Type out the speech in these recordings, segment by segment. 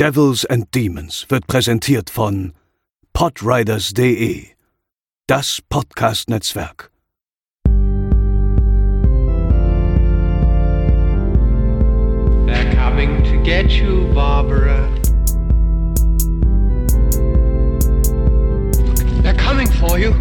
Devils and Demons wird präsentiert von podriders.de, das Podcast-Netzwerk. They're coming to get you, Barbara. They're coming for you.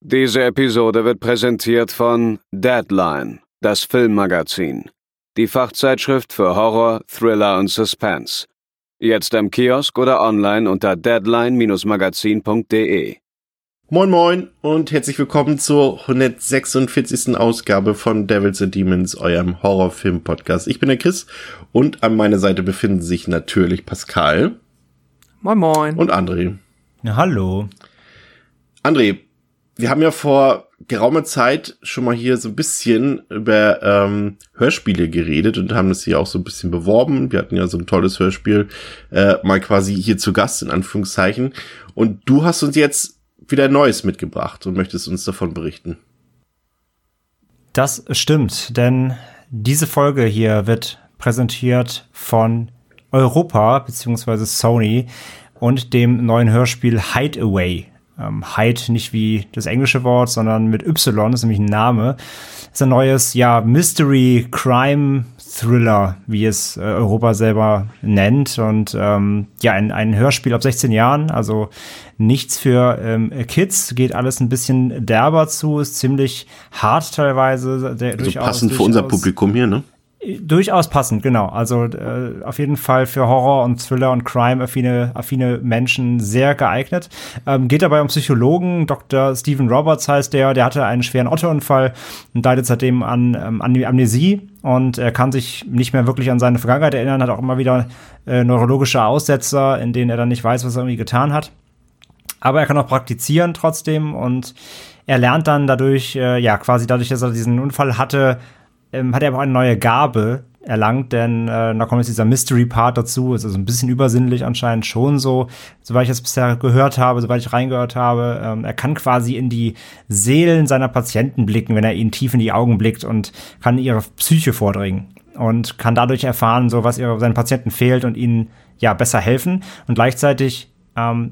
Diese Episode wird präsentiert von Deadline, das Filmmagazin, die Fachzeitschrift für Horror, Thriller und Suspense. Jetzt im Kiosk oder online unter deadline-magazin.de. Moin Moin und herzlich willkommen zur 146. Ausgabe von Devils and Demons, eurem Horrorfilm-Podcast. Ich bin der Chris und an meiner Seite befinden sich natürlich Pascal. Moin Moin. Und André. Ja, hallo. André, wir haben ja vor geraumer Zeit schon mal hier so ein bisschen über ähm, Hörspiele geredet und haben das hier auch so ein bisschen beworben. Wir hatten ja so ein tolles Hörspiel äh, mal quasi hier zu Gast in Anführungszeichen. Und du hast uns jetzt wieder Neues mitgebracht und möchtest uns davon berichten. Das stimmt, denn diese Folge hier wird präsentiert von Europa bzw. Sony und dem neuen Hörspiel Hideaway ähm, Hyde nicht wie das englische Wort, sondern mit Y, ist nämlich ein Name. Ist ein neues, ja, Mystery Crime Thriller, wie es äh, Europa selber nennt. Und ähm, ja, ein, ein Hörspiel ab 16 Jahren, also nichts für ähm, Kids, geht alles ein bisschen derber zu, ist ziemlich hart teilweise. Der, also durchaus, passend für unser Publikum hier, ne? Durchaus passend, genau. Also äh, auf jeden Fall für Horror und Thriller und Crime affine, Menschen sehr geeignet. Ähm, geht dabei um Psychologen. Dr. Stephen Roberts heißt der. Der hatte einen schweren Autounfall und leidet seitdem an ähm, Amnesie und er kann sich nicht mehr wirklich an seine Vergangenheit erinnern. Hat auch immer wieder äh, neurologische Aussetzer, in denen er dann nicht weiß, was er irgendwie getan hat. Aber er kann auch praktizieren trotzdem und er lernt dann dadurch, äh, ja, quasi dadurch, dass er diesen Unfall hatte, ähm, hat er aber eine neue Gabe erlangt, denn äh, da kommt jetzt dieser Mystery-Part dazu, ist also ein bisschen übersinnlich anscheinend schon so, soweit ich das bisher gehört habe, soweit ich reingehört habe. Ähm, er kann quasi in die Seelen seiner Patienten blicken, wenn er ihnen tief in die Augen blickt und kann ihre Psyche vordringen und kann dadurch erfahren, so was ihre, seinen Patienten fehlt und ihnen ja besser helfen und gleichzeitig ähm,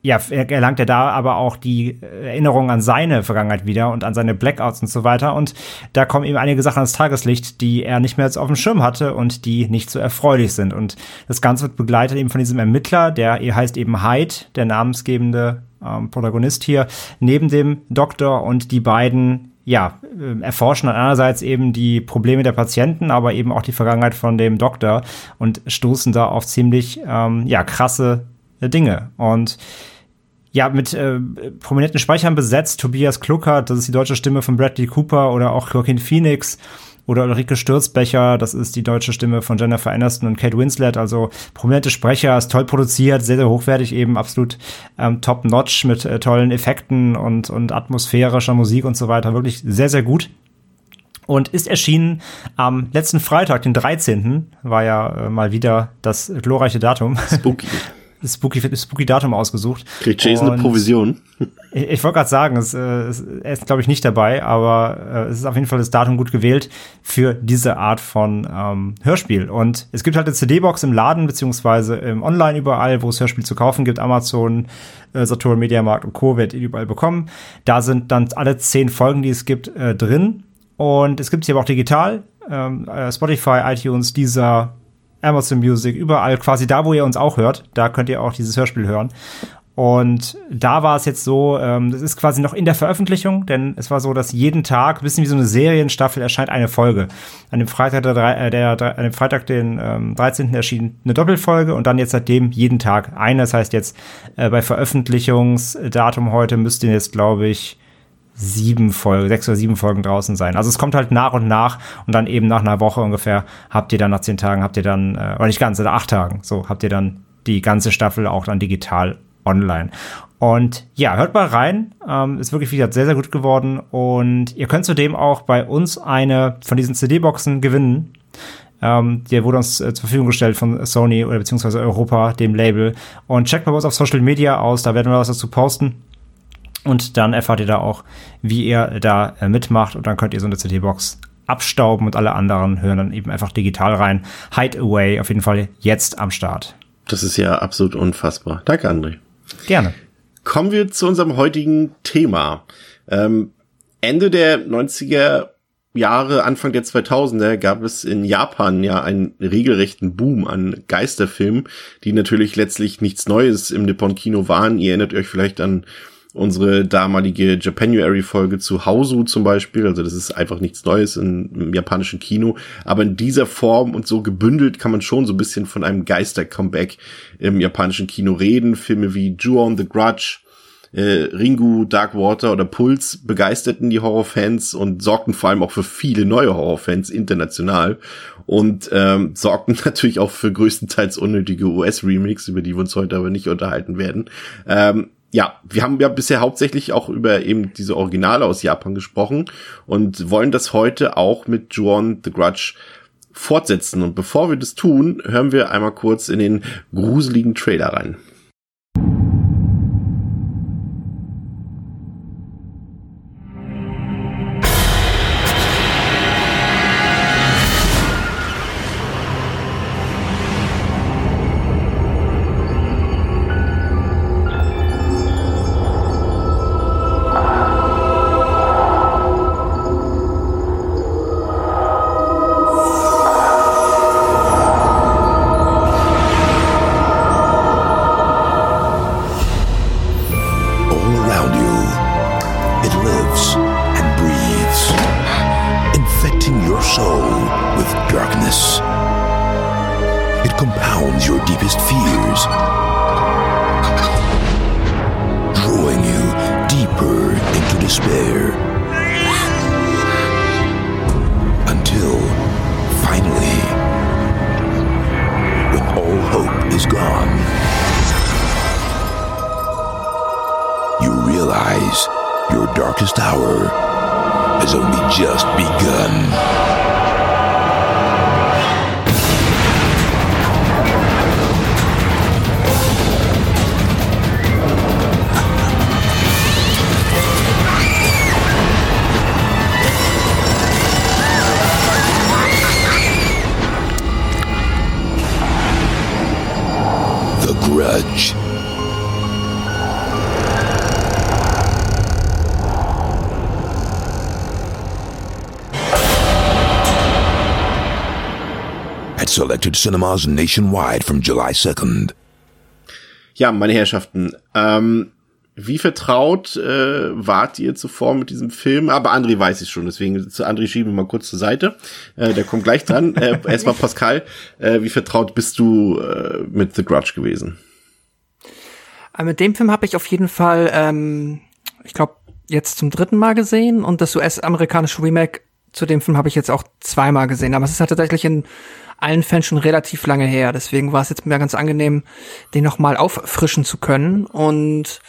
ja, erlangt er da aber auch die Erinnerung an seine Vergangenheit wieder und an seine Blackouts und so weiter. Und da kommen eben einige Sachen ans Tageslicht, die er nicht mehr auf dem Schirm hatte und die nicht so erfreulich sind. Und das Ganze wird begleitet eben von diesem Ermittler, der heißt eben Hyde, der namensgebende ähm, Protagonist hier, neben dem Doktor und die beiden ja, äh, erforschen dann einerseits eben die Probleme der Patienten, aber eben auch die Vergangenheit von dem Doktor und stoßen da auf ziemlich ähm, ja, krasse Dinge. Und ja, mit äh, prominenten Speichern besetzt. Tobias Kluckert, das ist die deutsche Stimme von Bradley Cooper oder auch Joaquin Phoenix oder Ulrike Stürzbecher, das ist die deutsche Stimme von Jennifer Aniston und Kate Winslet, also prominente Sprecher, ist toll produziert, sehr, sehr hochwertig eben, absolut ähm, top-notch mit äh, tollen Effekten und, und atmosphärischer Musik und so weiter, wirklich sehr, sehr gut. Und ist erschienen am letzten Freitag, den 13. war ja äh, mal wieder das glorreiche Datum. Spooky. spooky, spooky Datum ausgesucht. Kriegt Jason eine Provision? Ich, ich wollte gerade sagen, es, äh, es, er ist, glaube ich, nicht dabei, aber äh, es ist auf jeden Fall das Datum gut gewählt für diese Art von ähm, Hörspiel. Und es gibt halt eine CD-Box im Laden, beziehungsweise im Online überall, wo es Hörspiel zu kaufen gibt, Amazon, äh, Saturn, Mediamarkt und Co. werdet ihr überall bekommen. Da sind dann alle zehn Folgen, die es gibt, äh, drin. Und es gibt sie aber auch digital. Ähm, äh, Spotify, iTunes, dieser Amazon Music, überall, quasi da, wo ihr uns auch hört, da könnt ihr auch dieses Hörspiel hören. Und da war es jetzt so, ähm, das ist quasi noch in der Veröffentlichung, denn es war so, dass jeden Tag, bisschen wie so eine Serienstaffel, erscheint eine Folge. An dem Freitag, der, äh, der, der an dem Freitag den ähm, 13. erschien eine Doppelfolge und dann jetzt seitdem jeden Tag eine. Das heißt jetzt äh, bei Veröffentlichungsdatum heute müsste jetzt, glaube ich, sieben Folgen, sechs oder sieben Folgen draußen sein. Also es kommt halt nach und nach und dann eben nach einer Woche ungefähr habt ihr dann nach zehn Tagen, habt ihr dann, äh, oder nicht ganz, oder acht Tagen, so habt ihr dann die ganze Staffel auch dann digital online. Und ja, hört mal rein. Ähm, ist wirklich, wie gesagt, sehr, sehr gut geworden. Und ihr könnt zudem auch bei uns eine von diesen CD-Boxen gewinnen. Ähm, die wurde uns äh, zur Verfügung gestellt von Sony oder beziehungsweise Europa, dem Label. Und checkt mal uns auf Social Media aus, da werden wir was dazu posten. Und dann erfahrt ihr da auch, wie ihr da äh, mitmacht und dann könnt ihr so eine CD-Box abstauben und alle anderen hören dann eben einfach digital rein. Hideaway auf jeden Fall jetzt am Start. Das ist ja absolut unfassbar. Danke, André. Gerne. Kommen wir zu unserem heutigen Thema. Ähm, Ende der 90er Jahre, Anfang der 2000er gab es in Japan ja einen regelrechten Boom an Geisterfilmen, die natürlich letztlich nichts Neues im Nippon-Kino waren. Ihr erinnert euch vielleicht an unsere damalige Japanuary-Folge zu Hausu zum Beispiel. Also das ist einfach nichts Neues im, im japanischen Kino. Aber in dieser Form und so gebündelt kann man schon so ein bisschen von einem Geister-Comeback im japanischen Kino reden. Filme wie Ju-on the Grudge, äh, Ringu, Dark Water oder Puls begeisterten die Horrorfans und sorgten vor allem auch für viele neue Horrorfans international und ähm, sorgten natürlich auch für größtenteils unnötige US-Remakes, über die wir uns heute aber nicht unterhalten werden. Ähm, ja, wir haben ja bisher hauptsächlich auch über eben diese Originale aus Japan gesprochen und wollen das heute auch mit Juon the Grudge fortsetzen. Und bevor wir das tun, hören wir einmal kurz in den gruseligen Trailer rein. Selected cinemas nationwide from July 2nd. Ja, meine Herrschaften, ähm, wie vertraut äh, wart ihr zuvor mit diesem Film? Aber André weiß ich schon, deswegen zu André schieben wir mal kurz zur Seite. Äh, der kommt gleich dran. äh, erstmal Pascal, äh, wie vertraut bist du äh, mit The Grudge gewesen? Äh, mit dem Film habe ich auf jeden Fall, ähm, ich glaube, jetzt zum dritten Mal gesehen und das US-amerikanische Remake zu dem Film habe ich jetzt auch zweimal gesehen. Aber es ist halt tatsächlich ein allen Fans schon relativ lange her. Deswegen war es jetzt mir ganz angenehm, den nochmal auffrischen zu können. Und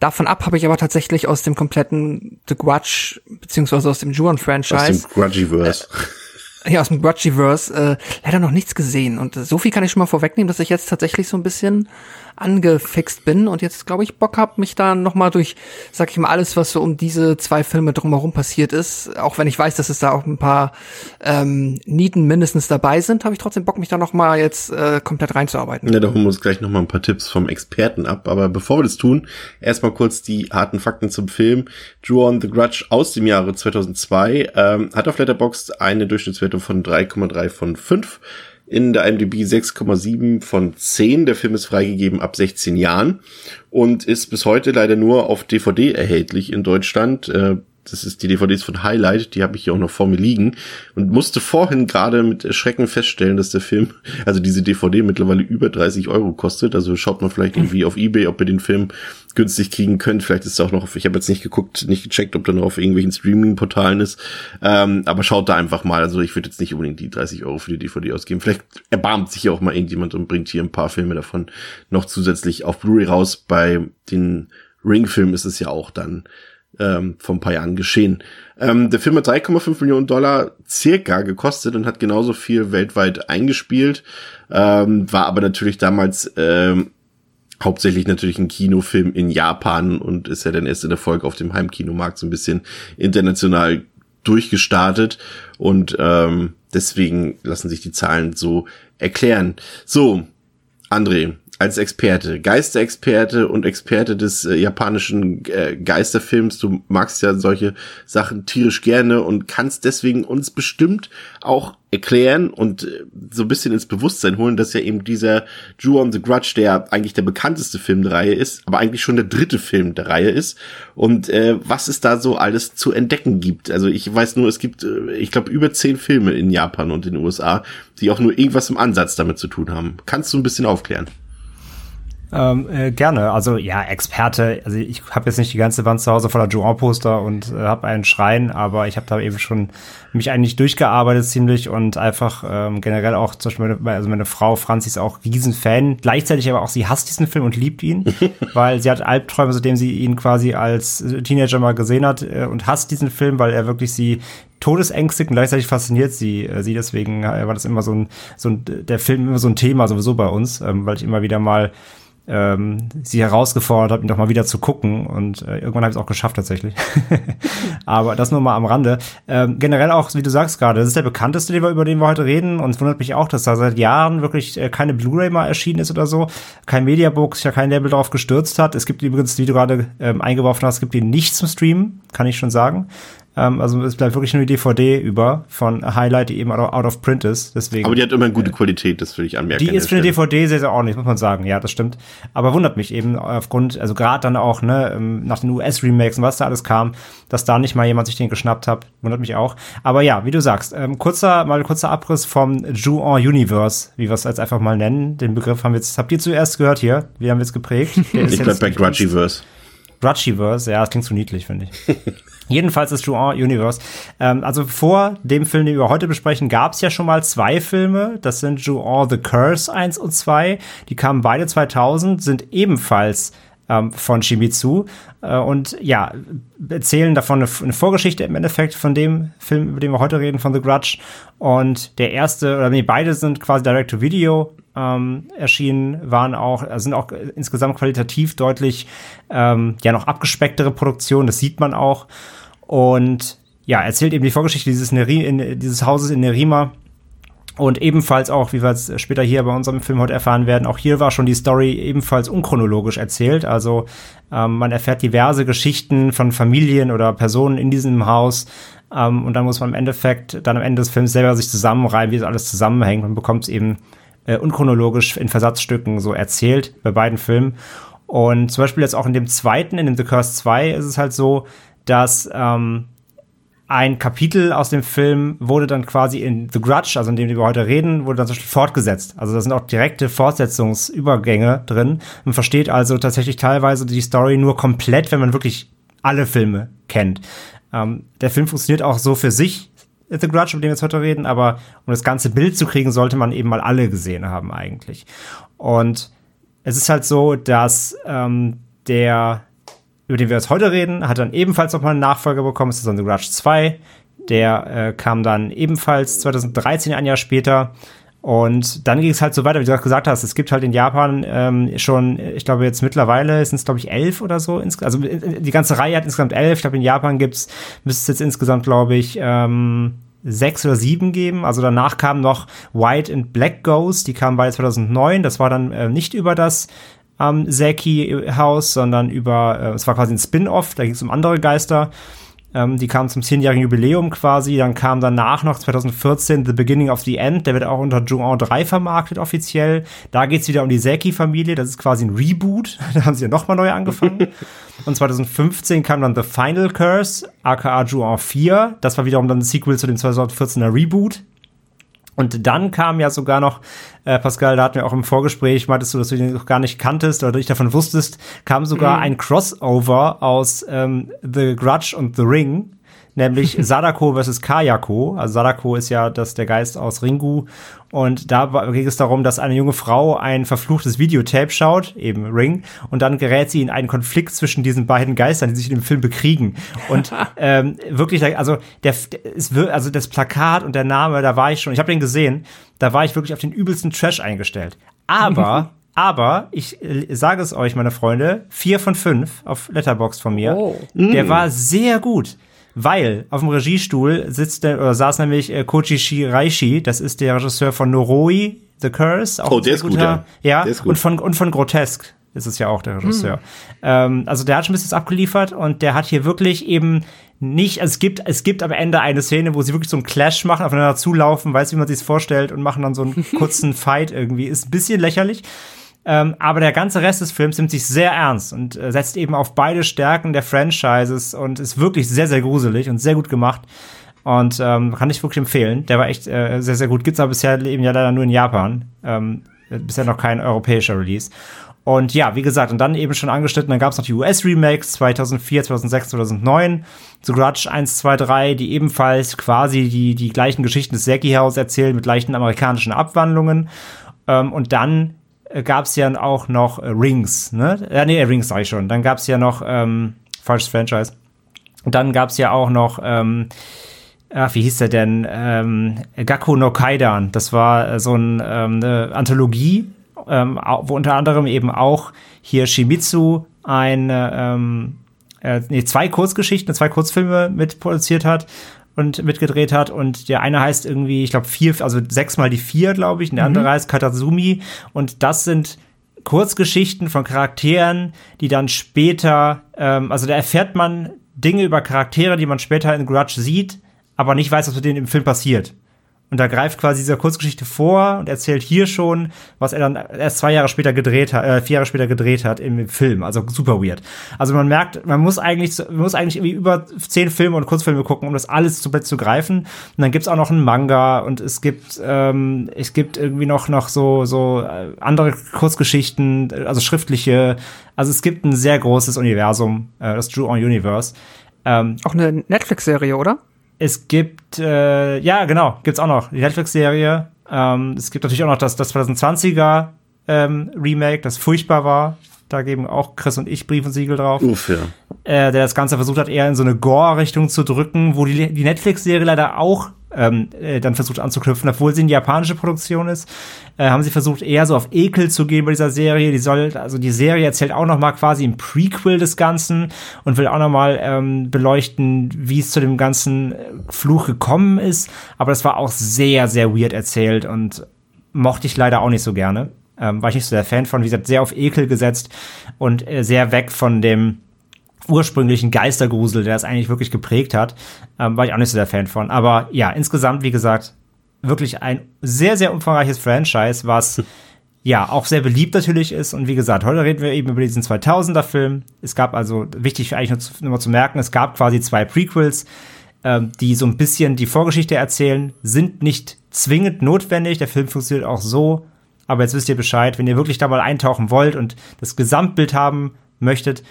davon ab habe ich aber tatsächlich aus dem kompletten The Grudge, beziehungsweise aus dem Juon-Franchise. Aus dem Grudgiverse. Äh, ja, aus dem Grudgiverse, äh, leider noch nichts gesehen. Und so viel kann ich schon mal vorwegnehmen, dass ich jetzt tatsächlich so ein bisschen angefixt bin und jetzt, glaube ich, Bock habe, mich da nochmal durch, sag ich mal, alles, was so um diese zwei Filme drumherum passiert ist, auch wenn ich weiß, dass es da auch ein paar ähm, Nieten mindestens dabei sind, habe ich trotzdem Bock, mich da nochmal jetzt äh, komplett reinzuarbeiten. Ja, da holen wir uns gleich nochmal ein paar Tipps vom Experten ab. Aber bevor wir das tun, erstmal kurz die harten Fakten zum Film. Drew on the Grudge aus dem Jahre 2002 ähm, hat auf Letterboxd eine Durchschnittswertung von 3,3 von 5 in der IMDb 6,7 von 10. Der Film ist freigegeben ab 16 Jahren und ist bis heute leider nur auf DVD erhältlich in Deutschland. Äh, das ist die DVDs von Highlight, die habe ich hier auch noch vor mir liegen und musste vorhin gerade mit Erschrecken feststellen, dass der Film, also diese DVD mittlerweile über 30 Euro kostet. Also schaut man vielleicht irgendwie auf Ebay, ob ihr den Film günstig kriegen könnt. Vielleicht ist er auch noch, ich habe jetzt nicht geguckt, nicht gecheckt, ob der noch auf irgendwelchen Streaming-Portalen ist. Ähm, aber schaut da einfach mal. Also ich würde jetzt nicht unbedingt die 30 Euro für die DVD ausgeben. Vielleicht erbarmt sich ja auch mal irgendjemand und bringt hier ein paar Filme davon noch zusätzlich auf Blu-ray raus. Bei den Ring-Filmen ist es ja auch dann ähm, vor ein paar Jahren geschehen. Ähm, der Film hat 3,5 Millionen Dollar circa gekostet und hat genauso viel weltweit eingespielt, ähm, war aber natürlich damals ähm, hauptsächlich natürlich ein Kinofilm in Japan und ist ja dann erst in der Folge auf dem Heimkinomarkt so ein bisschen international durchgestartet und ähm, deswegen lassen sich die Zahlen so erklären. So, André, als Experte, Geisterexperte und Experte des äh, japanischen äh, Geisterfilms. Du magst ja solche Sachen tierisch gerne und kannst deswegen uns bestimmt auch erklären und äh, so ein bisschen ins Bewusstsein holen, dass ja eben dieser Drew on the Grudge, der eigentlich der bekannteste Film der Reihe ist, aber eigentlich schon der dritte Film der Reihe ist und äh, was es da so alles zu entdecken gibt. Also ich weiß nur, es gibt, äh, ich glaube, über zehn Filme in Japan und in den USA, die auch nur irgendwas im Ansatz damit zu tun haben. Kannst du ein bisschen aufklären? Ähm, äh, gerne. Also ja, Experte. Also ich habe jetzt nicht die ganze Wand zu Hause voller Joan-Poster und äh, habe einen Schrein, aber ich habe da eben schon mich eigentlich durchgearbeitet ziemlich und einfach ähm, generell auch zum Beispiel meine, also meine Frau Franzi ist auch Riesenfan. Gleichzeitig aber auch sie hasst diesen Film und liebt ihn, weil sie hat Albträume, seitdem sie ihn quasi als Teenager mal gesehen hat äh, und hasst diesen Film, weil er wirklich sie todesängstigt und gleichzeitig fasziniert sie äh, sie. Deswegen äh, war das immer so ein, so ein der Film immer so ein Thema sowieso bei uns, ähm, weil ich immer wieder mal ähm, sie herausgefordert habe, ihn doch mal wieder zu gucken. Und äh, irgendwann habe ich es auch geschafft tatsächlich. Aber das nur mal am Rande. Ähm, generell auch, wie du sagst gerade, das ist der bekannteste, den wir, über den wir heute reden. Und es wundert mich auch, dass da seit Jahren wirklich äh, keine Blu-ray mal erschienen ist oder so. Kein Mediabook, sich ja kein Label drauf gestürzt hat. Es gibt übrigens, wie du gerade ähm, eingeworfen hast, es gibt ihn nicht zum Streamen, kann ich schon sagen. Ähm, also es bleibt wirklich nur die DVD über von Highlight, die eben out of print ist. Deswegen, Aber die hat immer eine gute Qualität, das will ich anmerken. Die ist für eine DVD sehr, sehr ordentlich, muss man sagen. Ja, das stimmt. Aber wundert mich eben aufgrund, also gerade dann auch, ne, ähm, nach den US-Remakes und was da alles kam, dass da nicht mal jemand sich den geschnappt hat, wundert mich auch. Aber ja, wie du sagst, ähm, kurzer, mal kurzer Abriss vom Ju-On Universe, wie wir es jetzt einfach mal nennen. Den Begriff haben wir jetzt, habt ihr zuerst gehört hier? Wir haben jetzt geprägt. ich bleib bei Grudgiverse. Grudgiverse, ja, das klingt so niedlich, finde ich. Jedenfalls ist Juan Universe. Ähm, also vor dem Film, den wir heute besprechen, gab es ja schon mal zwei Filme. Das sind Juan the Curse 1 und 2. Die kamen beide 2000, sind ebenfalls ähm, von Shimizu. Äh, und ja, erzählen davon eine, eine, Vorgeschichte im Endeffekt von dem Film, über den wir heute reden, von The Grudge. Und der erste, oder nee, beide sind quasi Direct-to-Video ähm, erschienen, waren auch, sind auch insgesamt qualitativ deutlich ähm, ja noch abgespecktere Produktionen, das sieht man auch. Und ja, erzählt eben die Vorgeschichte dieses, Neri in, dieses Hauses in Nerima. Und ebenfalls auch, wie wir es später hier bei unserem Film heute erfahren werden, auch hier war schon die Story ebenfalls unchronologisch erzählt. Also ähm, man erfährt diverse Geschichten von Familien oder Personen in diesem Haus. Ähm, und dann muss man im Endeffekt dann am Ende des Films selber sich zusammenreihen, wie es alles zusammenhängt. Man bekommt es eben äh, unchronologisch in Versatzstücken so erzählt bei beiden Filmen. Und zum Beispiel jetzt auch in dem zweiten, in dem The Curse 2, ist es halt so, dass ähm, ein Kapitel aus dem Film wurde dann quasi in The Grudge, also in dem wir heute reden, wurde dann zum Beispiel fortgesetzt. Also da sind auch direkte Fortsetzungsübergänge drin. Man versteht also tatsächlich teilweise die Story nur komplett, wenn man wirklich alle Filme kennt. Ähm, der Film funktioniert auch so für sich, The Grudge, über den wir jetzt heute reden, aber um das ganze Bild zu kriegen, sollte man eben mal alle gesehen haben eigentlich. Und es ist halt so, dass ähm, der, über den wir jetzt heute reden, hat dann ebenfalls nochmal einen Nachfolger bekommen, es ist dann The Grudge 2. Der äh, kam dann ebenfalls 2013, ein Jahr später. Und dann ging es halt so weiter, wie du gesagt hast. Es gibt halt in Japan ähm, schon, ich glaube jetzt mittlerweile sind es glaube ich elf oder so. Also äh, die ganze Reihe hat insgesamt elf. Ich glaube in Japan gibt's müsste es jetzt insgesamt glaube ich ähm, sechs oder sieben geben. Also danach kam noch White and Black Ghost, die kamen beide 2009. Das war dann äh, nicht über das ähm, Seki-Haus, sondern über, äh, es war quasi ein Spin-off, da ging es um andere Geister. Ähm, die kam zum zehnjährigen Jubiläum quasi. Dann kam danach noch 2014 The Beginning of the End. Der wird auch unter Ju-On 3 vermarktet offiziell. Da geht's wieder um die Seki-Familie. Das ist quasi ein Reboot. da haben sie ja nochmal neu angefangen. Und 2015 kam dann The Final Curse, aka Ju-On 4. Das war wiederum dann ein Sequel zu dem 2014er Reboot. Und dann kam ja sogar noch, äh, Pascal, da hatten wir auch im Vorgespräch, meintest du, dass du den noch gar nicht kanntest oder dich davon wusstest, kam sogar mhm. ein Crossover aus ähm, The Grudge und The Ring nämlich Sadako versus Kayako. Also Sadako ist ja das der Geist aus Ringu und da ging es darum, dass eine junge Frau ein verfluchtes Videotape schaut, eben Ring, und dann gerät sie in einen Konflikt zwischen diesen beiden Geistern, die sich in dem Film bekriegen. Und ähm, wirklich, also der, der also das Plakat und der Name, da war ich schon, ich habe den gesehen, da war ich wirklich auf den übelsten Trash eingestellt. Aber Aber ich äh, sage es euch, meine Freunde, vier von fünf auf Letterbox von mir. Oh. Der war sehr gut weil auf dem Regiestuhl sitzt der, oder saß nämlich äh, Koji Shiraishi, das ist der Regisseur von Noroi, The Curse. Auch Oh, der ist gut, guter- ja. Ja, Der ist gut. und von, und von Grotesque ist es ja auch der Regisseur. Ähm, also der hat schon ein bisschen was abgeliefert und der hat hier wirklich eben nicht, also es gibt, es gibt am Ende eine Szene, wo sie wirklich so einen Clash machen, aufeinander zulaufen, weiß wie man sich vorstellt und machen dann so einen kurzen Fight irgendwie. Ist ein bisschen lächerlich. Ähm, aber der ganze Rest des Films nimmt sich sehr ernst und äh, setzt eben auf beide Stärken der Franchises und ist wirklich sehr, sehr gruselig und sehr gut gemacht. Und ähm, kann ich wirklich empfehlen. Der war echt äh, sehr, sehr gut. Gibt's aber bisher eben ja leider nur in Japan. Ähm, bisher noch kein europäischer Release. Und ja, wie gesagt, und dann eben schon angeschnitten, dann gab's noch die US-Remakes 2004, 2006, 2009, zu Grudge 1, 2, 3, die ebenfalls quasi die, die gleichen Geschichten des Seki House erzählen mit leichten amerikanischen Abwandlungen. Ähm, und dann äh, gab's ja auch noch äh, Rings, ne? Ja, nee, Rings sag ich schon. Dann gab's ja noch, ähm, falsches Franchise. Und dann gab's ja auch noch, ähm, ach, wie hieß der denn? Ähm, Gakko no Kaidan. Das war äh, so ein, ähm, eine Anthologie, ähm, wo unter anderem eben auch hier Shimizu ein, ähm, äh, nee, zwei Kurzgeschichten, zwei Kurzfilme mitproduziert hat und mitgedreht hat. Und der eine heißt irgendwie, ich glaube, vier, also sechsmal die vier, glaube ich, und der andere heißt Katasumi. Und das sind Kurzgeschichten von Charakteren, die dann später, ähm, also da erfährt man Dinge über Charaktere, die man später in Grudge sieht, aber nicht weiß, was mit denen im Film passiert. Und da greift quasi diese Kurzgeschichte vor und erzählt hier schon, was er dann erst zwei Jahre später gedreht hat, äh, vier Jahre später gedreht hat im Film. Also super weird. Also man merkt, man muss eigentlich, man muss eigentlich irgendwie über zehn Filme und Kurzfilme gucken, um das alles zu, zu greifen. Und dann gibt's auch noch einen Manga und es gibt, ähm, es gibt irgendwie noch, noch so, so äh, andere Kurzgeschichten, also schriftliche. Also es gibt ein sehr großes Universum, äh, das Drew on Universe. Ähm, Auch eine Netflix-Serie, oder? Es gibt, äh, ja, genau, gibt's auch noch die Netflix-Serie. Ähm, es gibt natürlich auch noch das, das 2020er ähm, Remake, das furchtbar war. Da geben auch Chris und ich Brief und Siegel drauf. Uff, ja. Äh, der das Ganze versucht hat, eher in so eine Gore-Richtung zu drücken, wo die, die Netflix-Serie leider auch ähm, äh, dann versucht anzuknüpfen, obwohl sie eine japanische Produktion ist, äh, haben sie versucht eher so auf Ekel zu gehen bei dieser Serie. Die soll, also die Serie erzählt auch noch mal quasi ein Prequel des Ganzen und will auch noch mal ähm, beleuchten, wie es zu dem ganzen äh, Fluch gekommen ist. Aber das war auch sehr, sehr weird erzählt und mochte ich leider auch nicht so gerne. Ähm, war ich nicht so der Fan von, wie gesagt, sehr auf Ekel gesetzt und äh, sehr weg von dem ursprünglichen Geistergrusel, der das eigentlich wirklich geprägt hat, ähm, war ich auch nicht so der Fan von. Aber ja, insgesamt, wie gesagt, wirklich ein sehr, sehr umfangreiches Franchise, was ja auch sehr beliebt natürlich ist. Und wie gesagt, heute reden wir eben über diesen 2000er-Film. Es gab also, wichtig eigentlich nur, zu, nur mal zu merken, es gab quasi zwei Prequels, ähm, die so ein bisschen die Vorgeschichte erzählen, sind nicht zwingend notwendig. Der Film funktioniert auch so. Aber jetzt wisst ihr Bescheid, wenn ihr wirklich da mal eintauchen wollt und das Gesamtbild haben möchtet,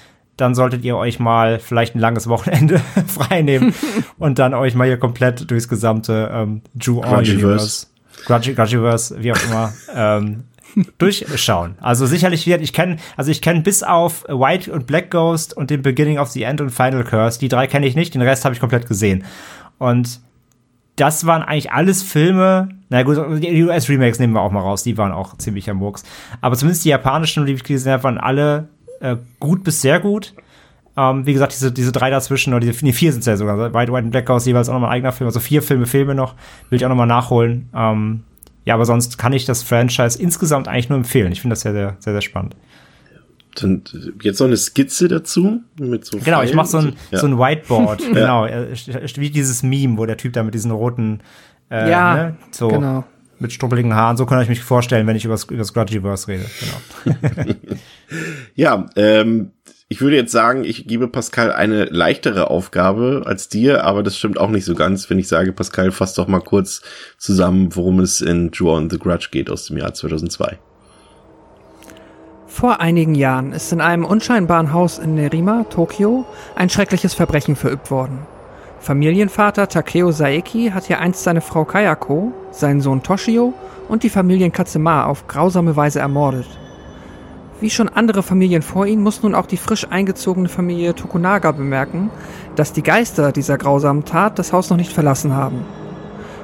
dann solltet ihr euch mal vielleicht ein langes Wochenende freinehmen und dann euch mal hier komplett durchs gesamte ähm, Drew On Grudgiverse. Universe, Grudgy, Grudgiverse, wie auch immer, ähm, durchschauen. Also sicherlich wird, ich kenne, also ich kenne bis auf White und Black Ghost und den Beginning of the End und Final Curse, die drei kenne ich nicht, den Rest habe ich komplett gesehen. Und das waren eigentlich alles Filme, na gut, die US-Remakes nehmen wir auch mal raus, die waren auch ziemlich am Murks. Aber zumindest die japanischen, die ich gesehen habe, waren alle äh, gut bis sehr gut. Ähm, wie gesagt, diese, diese drei dazwischen, oder diese nee, vier sind es ja sogar. White, White und Black House jeweils auch nochmal ein eigener Film. Also vier Filme, Filme noch. Will ich auch nochmal nachholen. Ähm, ja, aber sonst kann ich das Franchise insgesamt eigentlich nur empfehlen. Ich finde das sehr, sehr, sehr, sehr spannend. Dann jetzt noch eine Skizze dazu mit so Genau, ich mache so ein, Ja. so ein Whiteboard. Genau, äh, wie dieses Meme, wo der Typ da mit diesen roten, äh, Ja, ne, so genau. Mit struppeligen Haaren. So kann ich mich vorstellen, wenn ich über das Grudgiverse rede. Genau. Ja, ähm, ich würde jetzt sagen, ich gebe Pascal eine leichtere Aufgabe als dir, aber das stimmt auch nicht so ganz, wenn ich sage, Pascal, fass doch mal kurz zusammen, worum es in Draw on the Grudge geht aus dem Jahr 2002. Vor einigen Jahren ist in einem unscheinbaren Haus in Nerima, Tokio, ein schreckliches Verbrechen verübt worden. Familienvater Takeo Saeki hat hier einst seine Frau Kayako, seinen Sohn Toshio und die Familienkatze Ma auf grausame Weise ermordet. Wie schon andere Familien vor ihnen muss nun auch die frisch eingezogene Familie Tokunaga bemerken, dass die Geister dieser grausamen Tat das Haus noch nicht verlassen haben.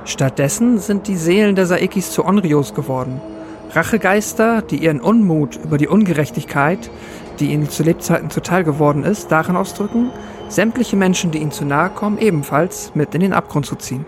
Stattdessen sind die Seelen der Saekis zu Onryos geworden. Rachegeister, die ihren Unmut über die Ungerechtigkeit, die ihnen zu Lebzeiten zuteil geworden ist, darin ausdrücken, sämtliche Menschen, die ihm zu nahe kommen, ebenfalls mit in den Abgrund zu ziehen.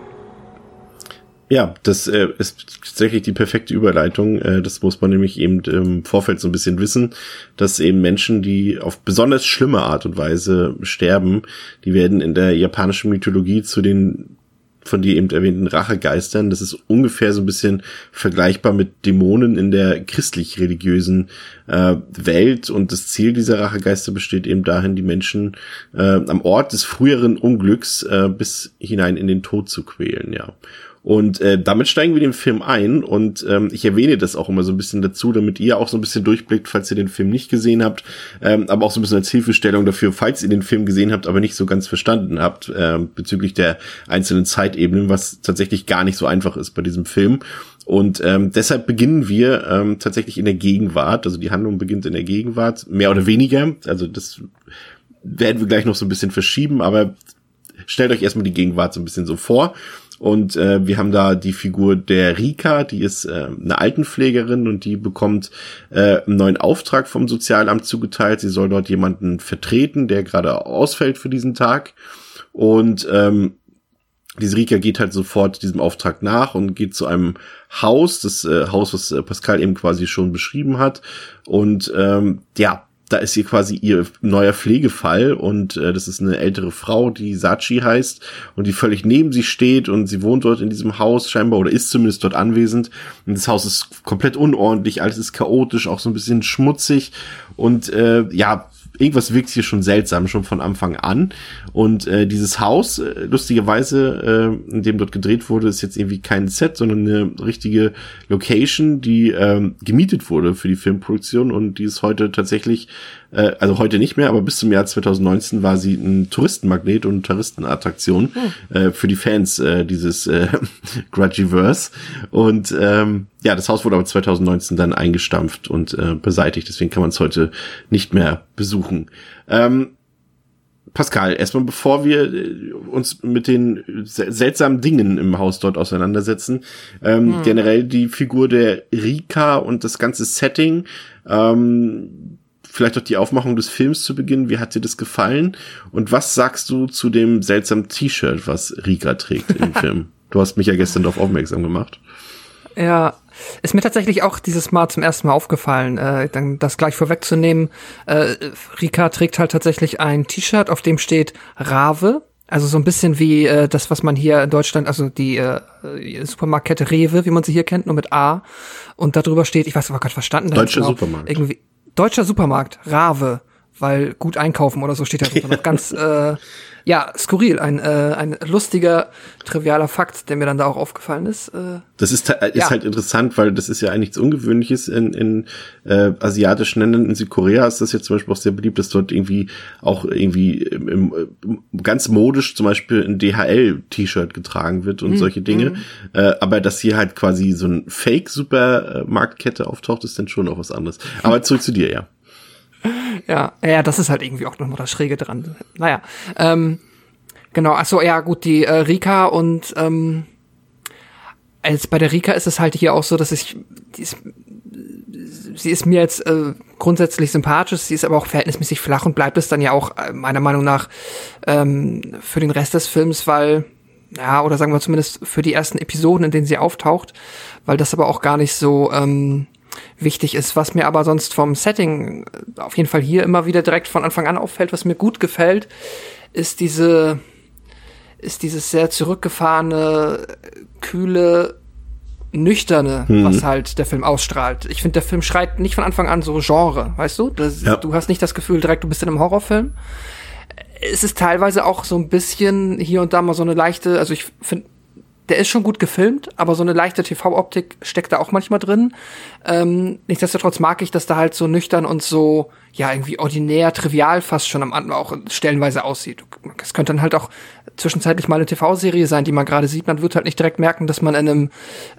Ja, das äh, ist tatsächlich die perfekte Überleitung. Äh, das muss man nämlich eben im Vorfeld so ein bisschen wissen, dass eben Menschen, die auf besonders schlimme Art und Weise sterben, die werden in der japanischen Mythologie zu den von dir eben erwähnten Rachegeistern. Das ist ungefähr so ein bisschen vergleichbar mit Dämonen in der christlich-religiösen äh, Welt. Und das Ziel dieser Rachegeister besteht eben dahin, die Menschen äh, am Ort des früheren Unglücks äh, bis hinein in den Tod zu quälen, ja. Und äh, damit steigen wir den Film ein und ähm, ich erwähne das auch immer so ein bisschen dazu, damit ihr auch so ein bisschen durchblickt, falls ihr den Film nicht gesehen habt, ähm, aber auch so ein bisschen als Hilfestellung dafür, falls ihr den Film gesehen habt, aber nicht so ganz verstanden habt äh, bezüglich der einzelnen Zeitebenen, was tatsächlich gar nicht so einfach ist bei diesem Film. Und ähm, deshalb beginnen wir ähm, tatsächlich in der Gegenwart, also die Handlung beginnt in der Gegenwart, mehr oder weniger. Also das werden wir gleich noch so ein bisschen verschieben, aber stellt euch erstmal die Gegenwart so ein bisschen so vor. Und äh, wir haben da die Figur der Rika, die ist äh, eine Altenpflegerin und die bekommt äh, einen neuen Auftrag vom Sozialamt zugeteilt. Sie soll dort jemanden vertreten, der gerade ausfällt für diesen Tag. Und ähm, diese Rika geht halt sofort diesem Auftrag nach und geht zu einem Haus, das äh, Haus, was äh, Pascal eben quasi schon beschrieben hat. Und ähm, ja, da ist hier quasi ihr neuer Pflegefall und äh, das ist eine ältere Frau, die Sachi heißt und die völlig neben sie steht und sie wohnt dort in diesem Haus scheinbar oder ist zumindest dort anwesend. Und das Haus ist komplett unordentlich, alles ist chaotisch, auch so ein bisschen schmutzig und äh, ja, irgendwas wirkt hier schon seltsam, schon von Anfang an. Und äh, dieses Haus, äh, lustigerweise, äh, in dem dort gedreht wurde, ist jetzt irgendwie kein Set, sondern eine richtige Location, die ähm, gemietet wurde für die Filmproduktion und die ist heute tatsächlich äh, also heute nicht mehr, aber bis zum Jahr 2019 war sie ein Touristenmagnet und Touristenattraktion hm. äh, für die Fans äh, dieses äh, Grudgiverse. Und ähm, ja, das Haus wurde aber 2019 dann eingestampft und äh, beseitigt, deswegen kann man es heute nicht mehr besuchen. Ähm, Pascal, erstmal bevor wir äh, uns mit den seltsamen Dingen im Haus dort auseinandersetzen, ähm, hm. generell die Figur der Rika und das ganze Setting, ähm, vielleicht auch die Aufmachung des Films zu Beginn. Wie hat dir das gefallen? Und was sagst du zu dem seltsamen T-Shirt, was Rika trägt im Film? Du hast mich ja gestern darauf aufmerksam gemacht. Ja, ist mir tatsächlich auch dieses Mal zum ersten Mal aufgefallen, äh, dann das gleich vorwegzunehmen. Äh, Rika trägt halt tatsächlich ein T-Shirt, auf dem steht Rave. Also so ein bisschen wie äh, das, was man hier in Deutschland, also die äh, Supermarktkette Rewe, wie man sie hier kennt, nur mit A. Und darüber steht, ich weiß aber gerade verstanden. Deutscher genau, Supermarkt. Irgendwie Deutscher Supermarkt, Rave, weil gut einkaufen oder so steht da drunter noch. Ganz, äh, ja, skurril. Ein, äh, ein lustiger, trivialer Fakt, der mir dann da auch aufgefallen ist. Äh, das ist, ist ja. halt interessant, weil das ist ja eigentlich nichts Ungewöhnliches in, in äh, asiatischen Ländern. In Südkorea ist das jetzt zum Beispiel auch sehr beliebt, dass dort irgendwie auch irgendwie im, im, ganz modisch zum Beispiel ein DHL-T-Shirt getragen wird und mhm. solche Dinge. Mhm. Äh, aber dass hier halt quasi so ein Fake-Supermarktkette auftaucht, ist dann schon auch was anderes. Aber zurück zu dir, ja. Ja, ja, das ist halt irgendwie auch nochmal das Schräge dran. Naja, ähm, genau, achso, ja, gut, die äh, Rika und ähm, als bei der Rika ist es halt hier auch so, dass ich, die ist, sie ist mir jetzt äh, grundsätzlich sympathisch, sie ist aber auch verhältnismäßig flach und bleibt es dann ja auch äh, meiner Meinung nach ähm, für den Rest des Films, weil, ja, oder sagen wir zumindest für die ersten Episoden, in denen sie auftaucht, weil das aber auch gar nicht so ähm, wichtig ist. Was mir aber sonst vom Setting auf jeden Fall hier immer wieder direkt von Anfang an auffällt, was mir gut gefällt, ist diese, ist dieses sehr zurückgefahrene, kühle, nüchterne, mhm. was halt der Film ausstrahlt. Ich finde, der Film schreit nicht von Anfang an so Genre, weißt du? Das, ja. Du hast nicht das Gefühl direkt, du bist in einem Horrorfilm. Es ist teilweise auch so ein bisschen hier und da mal so eine leichte, also ich finde, der ist schon gut gefilmt, aber so eine leichte TV-Optik steckt da auch manchmal drin. Ähm, nichtsdestotrotz mag ich, dass da halt so nüchtern und so, ja, irgendwie ordinär, trivial fast schon am Anfang auch stellenweise aussieht. Es könnte dann halt auch zwischenzeitlich mal eine TV-Serie sein, die man gerade sieht. Man wird halt nicht direkt merken, dass man in einem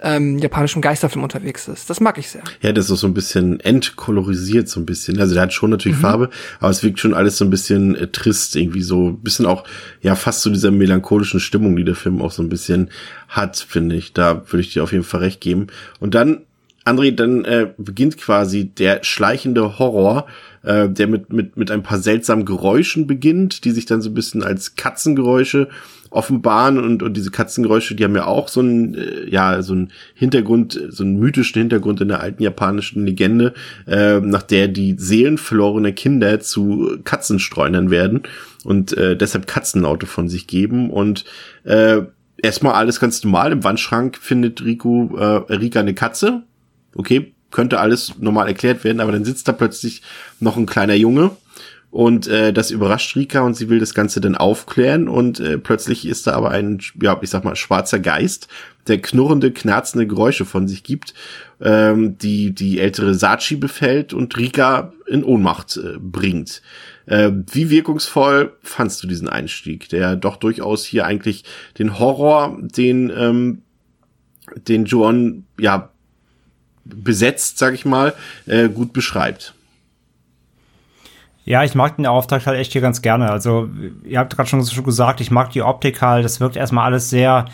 ähm, japanischen Geisterfilm unterwegs ist. Das mag ich sehr. Ja, das ist so ein bisschen entkolorisiert, so ein bisschen. Also der hat schon natürlich mhm. Farbe, aber es wirkt schon alles so ein bisschen äh, trist, irgendwie so ein bisschen auch, ja, fast zu so dieser melancholischen Stimmung, die der Film auch so ein bisschen hat, finde ich. Da würde ich dir auf jeden Fall recht geben. Und dann André, dann äh, beginnt quasi der schleichende Horror, äh, der mit, mit, mit ein paar seltsamen Geräuschen beginnt, die sich dann so ein bisschen als Katzengeräusche offenbaren und, und diese Katzengeräusche, die haben ja auch so einen, äh, ja, so einen Hintergrund, so einen mythischen Hintergrund in der alten japanischen Legende, äh, nach der die Seelen verlorener Kinder zu Katzenstreunern werden und äh, deshalb Katzenlaute von sich geben und äh, erstmal alles ganz normal. Im Wandschrank findet Riku, äh, Rika eine Katze. Okay, könnte alles normal erklärt werden, aber dann sitzt da plötzlich noch ein kleiner Junge und äh, das überrascht Rika und sie will das Ganze dann aufklären und äh, plötzlich ist da aber ein, ja, ich sag mal, schwarzer Geist, der knurrende, knarzende Geräusche von sich gibt, ähm, die die ältere Sachi befällt und Rika in Ohnmacht äh, bringt. Äh, wie wirkungsvoll fandst du diesen Einstieg, der doch durchaus hier eigentlich den Horror, den ähm, den Joan ja besetzt, sag ich mal, äh, gut beschreibt? Ja, ich mag den Auftakt halt echt hier ganz gerne. Also, ihr habt gerade schon, schon gesagt, ich mag die Optik halt. Das wirkt erstmal alles sehr,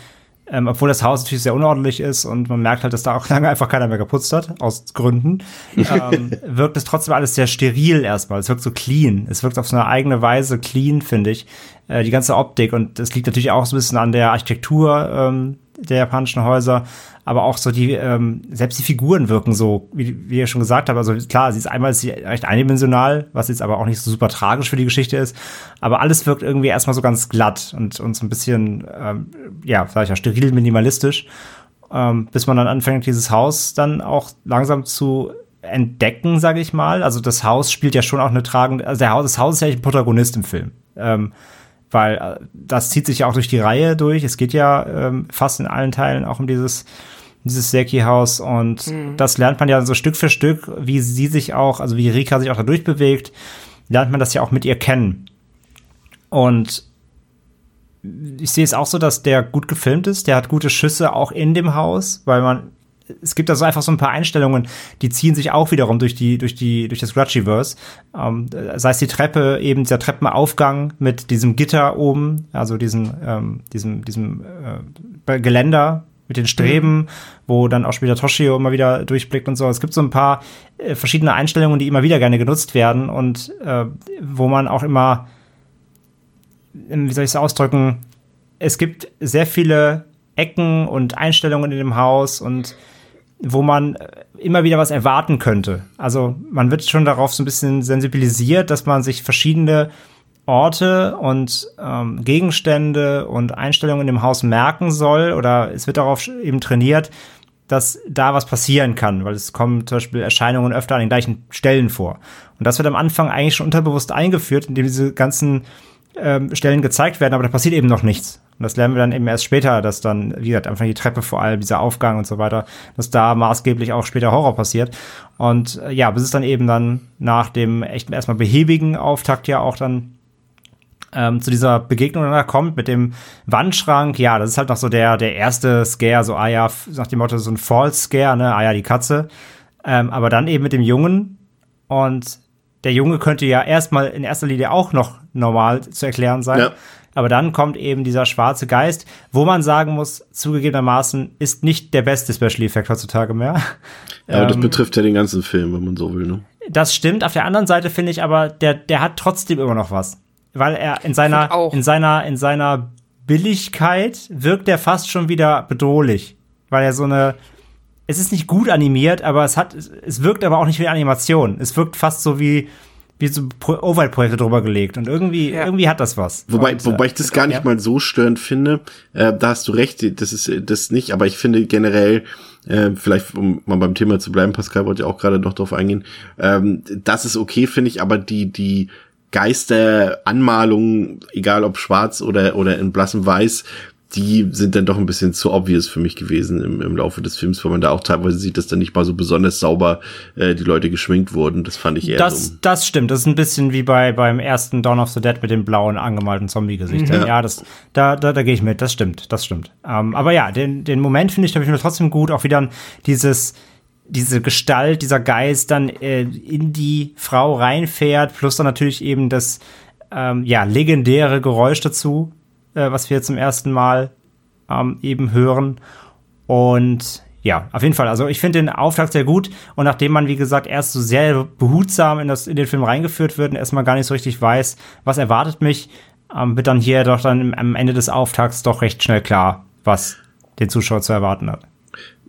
ähm, obwohl das Haus natürlich sehr unordentlich ist und man merkt halt, dass da auch lange einfach keiner mehr geputzt hat, aus Gründen, ähm, wirkt es trotzdem alles sehr steril erstmal. Es wirkt so clean. Es wirkt auf so eine eigene Weise clean, finde ich. Äh, die ganze Optik. Und das liegt natürlich auch so ein bisschen an der Architektur ähm, der japanischen Häuser aber auch so die, ähm, selbst die Figuren wirken so, wie, wie ihr schon gesagt habt. Also klar, sie ist einmal ist recht eindimensional, was jetzt aber auch nicht so super tragisch für die Geschichte ist. Aber alles wirkt irgendwie erstmal so ganz glatt und, und so ein bisschen, ähm, ja, sag ich ja, steril minimalistisch. Ähm, bis man dann anfängt, dieses Haus dann auch langsam zu entdecken, sage ich mal. Also das Haus spielt ja schon auch eine tragende, also der Haus, das Haus ist ja ein Protagonist im Film. Ähm, weil äh, das zieht sich ja auch durch die Reihe durch. Es geht ja ähm, fast in allen Teilen auch um dieses dieses Seki-Haus und mhm. das lernt man ja so Stück für Stück, wie sie sich auch, also wie Rika sich auch da durchbewegt, lernt man das ja auch mit ihr kennen. Und ich sehe es auch so, dass der gut gefilmt ist, der hat gute Schüsse auch in dem Haus, weil man es gibt also einfach so ein paar Einstellungen, die ziehen sich auch wiederum durch die, durch die, durch das Grudgiverse. Ähm, sei es die Treppe, eben der Treppenaufgang mit diesem Gitter oben, also diesem, ähm, diesem, diesem äh, Geländer, mit den Streben, mhm. wo dann auch später Toshio immer wieder durchblickt und so. Es gibt so ein paar äh, verschiedene Einstellungen, die immer wieder gerne genutzt werden und äh, wo man auch immer, ähm, wie soll ich es ausdrücken, es gibt sehr viele Ecken und Einstellungen in dem Haus und wo man äh, immer wieder was erwarten könnte. Also man wird schon darauf so ein bisschen sensibilisiert, dass man sich verschiedene Orte und ähm, Gegenstände und Einstellungen in dem Haus merken soll oder es wird darauf eben trainiert, dass da was passieren kann, weil es kommen zum Beispiel Erscheinungen öfter an den gleichen Stellen vor. Und das wird am Anfang eigentlich schon unterbewusst eingeführt, indem diese ganzen ähm, Stellen gezeigt werden, aber da passiert eben noch nichts. Und das lernen wir dann eben erst später, dass dann, wie gesagt, einfach die Treppe vor allem, dieser Aufgang und so weiter, dass da maßgeblich auch später Horror passiert. Und äh, ja, bis es dann eben dann nach dem echt erstmal behäbigen Auftakt ja auch dann ähm, zu dieser Begegnung dann kommt mit dem Wandschrank. Ja, das ist halt noch so der, der erste Scare, so, ah ja, nach dem Motto, so ein False Scare, ne, ah ja, die Katze. Ähm, aber dann eben mit dem Jungen und der Junge könnte ja erstmal in erster Linie auch noch normal zu erklären sein. Ja. Aber dann kommt eben dieser schwarze Geist, wo man sagen muss, zugegebenermaßen ist nicht der beste Special Effect heutzutage mehr. Aber ähm, das betrifft ja den ganzen Film, wenn man so will, ne? Das stimmt. Auf der anderen Seite finde ich aber, der, der hat trotzdem immer noch was weil er in seiner, in seiner, in seiner Billigkeit wirkt er fast schon wieder bedrohlich, weil er so eine, es ist nicht gut animiert, aber es hat, es wirkt aber auch nicht wie Animation. Es wirkt fast so wie, wie so Overhead-Projekte drüber gelegt und irgendwie, ja. irgendwie hat das was. Wobei, und, wobei ich das gar nicht ja. mal so störend finde. Äh, da hast du recht, das ist das nicht, aber ich finde generell, äh, vielleicht um mal beim Thema zu bleiben, Pascal wollte ja auch gerade noch drauf eingehen, ähm, das ist okay, finde ich, aber die, die Geisteranmalungen, egal ob schwarz oder, oder in blassem Weiß, die sind dann doch ein bisschen zu obvious für mich gewesen im, im Laufe des Films, weil man da auch teilweise sieht, dass da nicht mal so besonders sauber äh, die Leute geschminkt wurden. Das fand ich eher das, so. Das stimmt. Das ist ein bisschen wie bei beim ersten Dawn of the Dead mit dem blauen angemalten Zombie-Gesichtern. Ja. ja, das, da, da, da gehe ich mit. Das stimmt, das stimmt. Ähm, aber ja, den, den Moment finde ich, da ich mir trotzdem gut. Auch wieder dieses diese Gestalt, dieser Geist dann äh, in die Frau reinfährt, plus dann natürlich eben das ähm, ja, legendäre Geräusch dazu, äh, was wir zum ersten Mal ähm, eben hören. Und ja, auf jeden Fall. Also ich finde den Auftakt sehr gut und nachdem man, wie gesagt, erst so sehr behutsam in, das, in den Film reingeführt wird und erstmal gar nicht so richtig weiß, was erwartet mich, ähm, wird dann hier doch dann am Ende des Auftakts doch recht schnell klar, was den Zuschauer zu erwarten hat.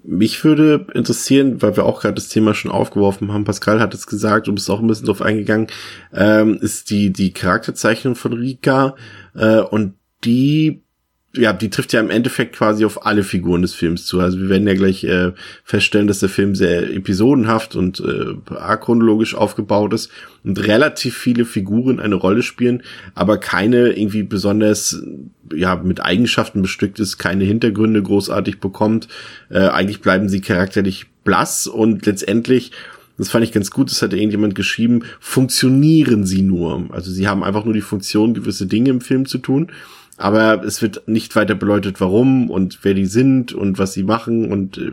Mich würde interessieren, weil wir auch gerade das Thema schon aufgeworfen haben, Pascal hat es gesagt, du bist auch ein bisschen drauf eingegangen, ähm, ist die, die Charakterzeichnung von Rika äh, und die ja, die trifft ja im Endeffekt quasi auf alle Figuren des Films zu. Also wir werden ja gleich äh, feststellen, dass der Film sehr episodenhaft und äh, achronologisch aufgebaut ist und relativ viele Figuren eine Rolle spielen, aber keine irgendwie besonders ja mit Eigenschaften bestückt ist, keine Hintergründe großartig bekommt. Äh, eigentlich bleiben sie charakterlich blass und letztendlich das fand ich ganz gut, das hatte irgendjemand geschrieben, funktionieren sie nur. Also sie haben einfach nur die Funktion, gewisse Dinge im Film zu tun aber es wird nicht weiter beleuchtet, warum und wer die sind und was sie machen und äh,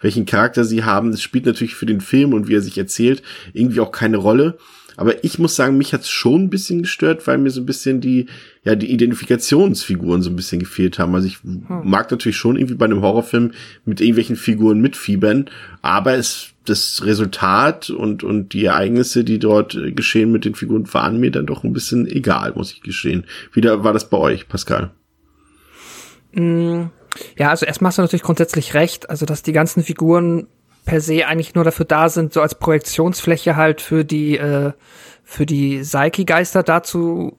welchen Charakter sie haben. Das spielt natürlich für den Film und wie er sich erzählt irgendwie auch keine Rolle. Aber ich muss sagen, mich hat's schon ein bisschen gestört, weil mir so ein bisschen die, ja, die Identifikationsfiguren so ein bisschen gefehlt haben. Also ich hm. mag natürlich schon irgendwie bei einem Horrorfilm mit irgendwelchen Figuren mitfiebern, aber es, das Resultat und, und die Ereignisse, die dort äh, geschehen mit den Figuren, waren mir dann doch ein bisschen egal, muss ich gestehen. Wie war das bei euch, Pascal? Mm, ja, also erstmal hast du natürlich grundsätzlich recht, also dass die ganzen Figuren per se eigentlich nur dafür da sind, so als Projektionsfläche halt für die, äh, für die Psyche-Geister dazu,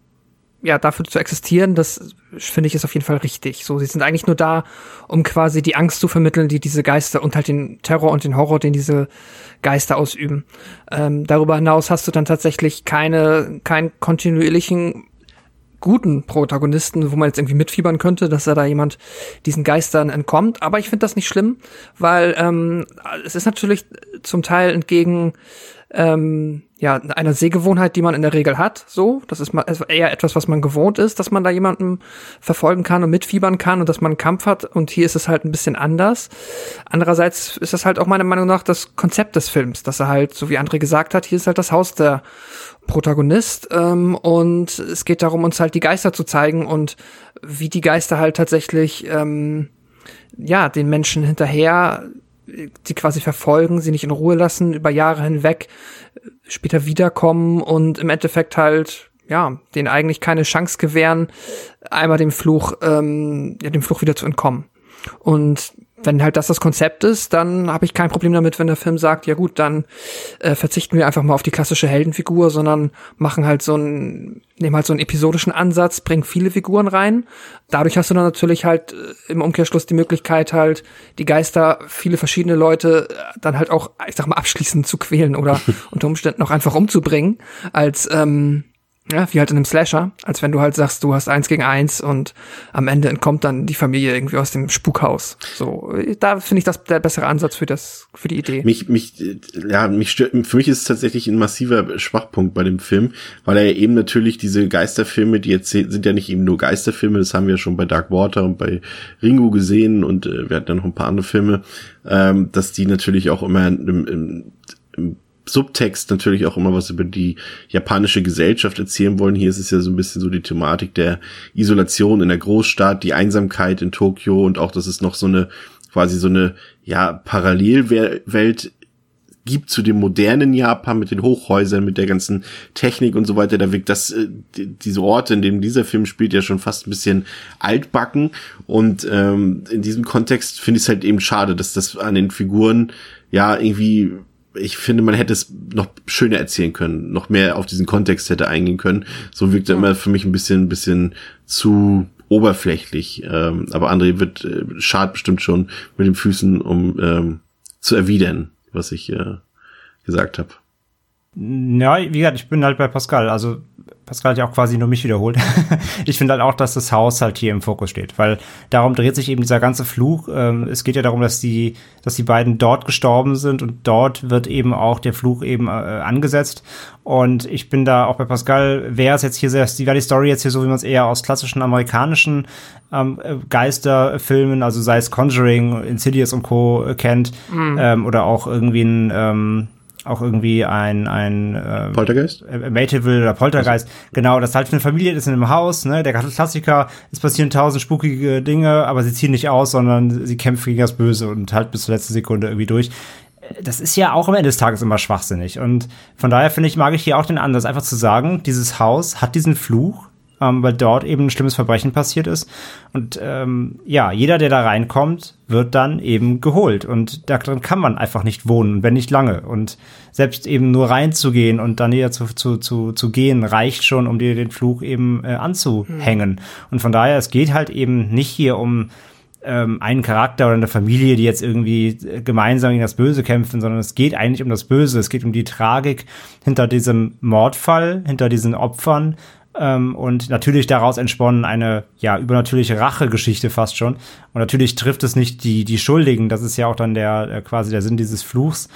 ja, dafür zu existieren, das finde ich ist auf jeden Fall richtig. So, sie sind eigentlich nur da, um quasi die Angst zu vermitteln, die diese Geister und halt den Terror und den Horror, den diese Geister ausüben. Ähm, darüber hinaus hast du dann tatsächlich keine, keinen kontinuierlichen guten Protagonisten, wo man jetzt irgendwie mitfiebern könnte, dass er da jemand diesen Geistern entkommt. Aber ich finde das nicht schlimm, weil ähm, es ist natürlich zum Teil entgegen ähm, ja, einer Sehgewohnheit, die man in der Regel hat, so. Das ist mal eher etwas, was man gewohnt ist, dass man da jemanden verfolgen kann und mitfiebern kann und dass man einen Kampf hat. Und hier ist es halt ein bisschen anders. Andererseits ist das halt auch meiner Meinung nach das Konzept des Films, dass er halt, so wie André gesagt hat, hier ist halt das Haus der Protagonist ähm, und es geht darum, uns halt die Geister zu zeigen und wie die Geister halt tatsächlich ähm, ja den Menschen hinterher die quasi verfolgen, sie nicht in Ruhe lassen, über Jahre hinweg später wiederkommen und im Endeffekt halt, ja, denen eigentlich keine Chance gewähren, einmal dem Fluch, ähm, ja, dem Fluch wieder zu entkommen. Und wenn halt das das Konzept ist, dann habe ich kein Problem damit, wenn der Film sagt, ja gut, dann äh, verzichten wir einfach mal auf die klassische Heldenfigur, sondern machen halt so einen, nehmen halt so einen episodischen Ansatz, bringen viele Figuren rein. Dadurch hast du dann natürlich halt äh, im Umkehrschluss die Möglichkeit halt, die Geister, viele verschiedene Leute äh, dann halt auch, ich sag mal, abschließend zu quälen oder unter Umständen auch einfach umzubringen, als ähm, ja, wie halt in einem Slasher, als wenn du halt sagst, du hast eins gegen eins und am Ende entkommt dann die Familie irgendwie aus dem Spukhaus. So, da finde ich das der bessere Ansatz für das, für die Idee. Mich, mich, ja, mich stört, für mich ist es tatsächlich ein massiver Schwachpunkt bei dem Film, weil er eben natürlich diese Geisterfilme, die jetzt sind ja nicht eben nur Geisterfilme, das haben wir schon bei Dark Water und bei Ringo gesehen und äh, wir hatten ja noch ein paar andere Filme, ähm, dass die natürlich auch immer im, im, im Subtext natürlich auch immer was über die japanische Gesellschaft erzählen wollen. Hier ist es ja so ein bisschen so die Thematik der Isolation in der Großstadt, die Einsamkeit in Tokio und auch, dass es noch so eine quasi so eine ja Parallelwelt gibt zu dem modernen Japan mit den Hochhäusern, mit der ganzen Technik und so weiter. Da wirkt das, äh, diese Orte, in denen dieser Film spielt, ja schon fast ein bisschen altbacken. Und ähm, in diesem Kontext finde ich es halt eben schade, dass das an den Figuren ja irgendwie ich finde, man hätte es noch schöner erzählen können, noch mehr auf diesen Kontext hätte eingehen können. So wirkt er immer für mich ein bisschen, ein bisschen zu oberflächlich. Ähm, aber André wird äh, schad bestimmt schon mit den Füßen, um ähm, zu erwidern, was ich äh, gesagt habe. Ja, wie gesagt, ich bin halt bei Pascal. Also Pascal hat ja auch quasi nur mich wiederholt. ich finde halt auch, dass das Haus halt hier im Fokus steht, weil darum dreht sich eben dieser ganze Fluch. Ähm, es geht ja darum, dass die, dass die beiden dort gestorben sind und dort wird eben auch der Fluch eben äh, angesetzt. Und ich bin da auch bei Pascal, wäre es jetzt hier sehr, wäre die Story jetzt hier so, wie man es eher aus klassischen amerikanischen ähm, Geisterfilmen, also sei es Conjuring, Insidious und Co. kennt, mhm. ähm, oder auch irgendwie ein ähm, auch irgendwie ein, ein äh, Poltergeist? äh, Mayteville oder Poltergeist. Genau, das ist halt eine Familie ist in einem Haus, ne? Der Klassiker, es passieren tausend spukige Dinge, aber sie ziehen nicht aus, sondern sie kämpfen gegen das Böse und halt bis zur letzten Sekunde irgendwie durch. Äh, Das ist ja auch am Ende des Tages immer schwachsinnig. Und von daher finde ich, mag ich hier auch den Ansatz, einfach zu sagen, dieses Haus hat diesen Fluch, ähm, weil dort eben ein schlimmes Verbrechen passiert ist. Und ähm, ja, jeder, der da reinkommt, wird dann eben geholt. Und da drin kann man einfach nicht wohnen, wenn nicht lange. Und selbst eben nur reinzugehen und dann näher zu, zu, zu, zu gehen, reicht schon, um dir den Fluch eben äh, anzuhängen. Und von daher, es geht halt eben nicht hier um ähm, einen Charakter oder eine Familie, die jetzt irgendwie äh, gemeinsam gegen das Böse kämpfen, sondern es geht eigentlich um das Böse. Es geht um die Tragik hinter diesem Mordfall, hinter diesen Opfern ähm, und natürlich daraus entsponnen eine ja übernatürliche Rachegeschichte fast schon. Und natürlich trifft es nicht die die Schuldigen. Das ist ja auch dann der äh, quasi der Sinn dieses Fluchs.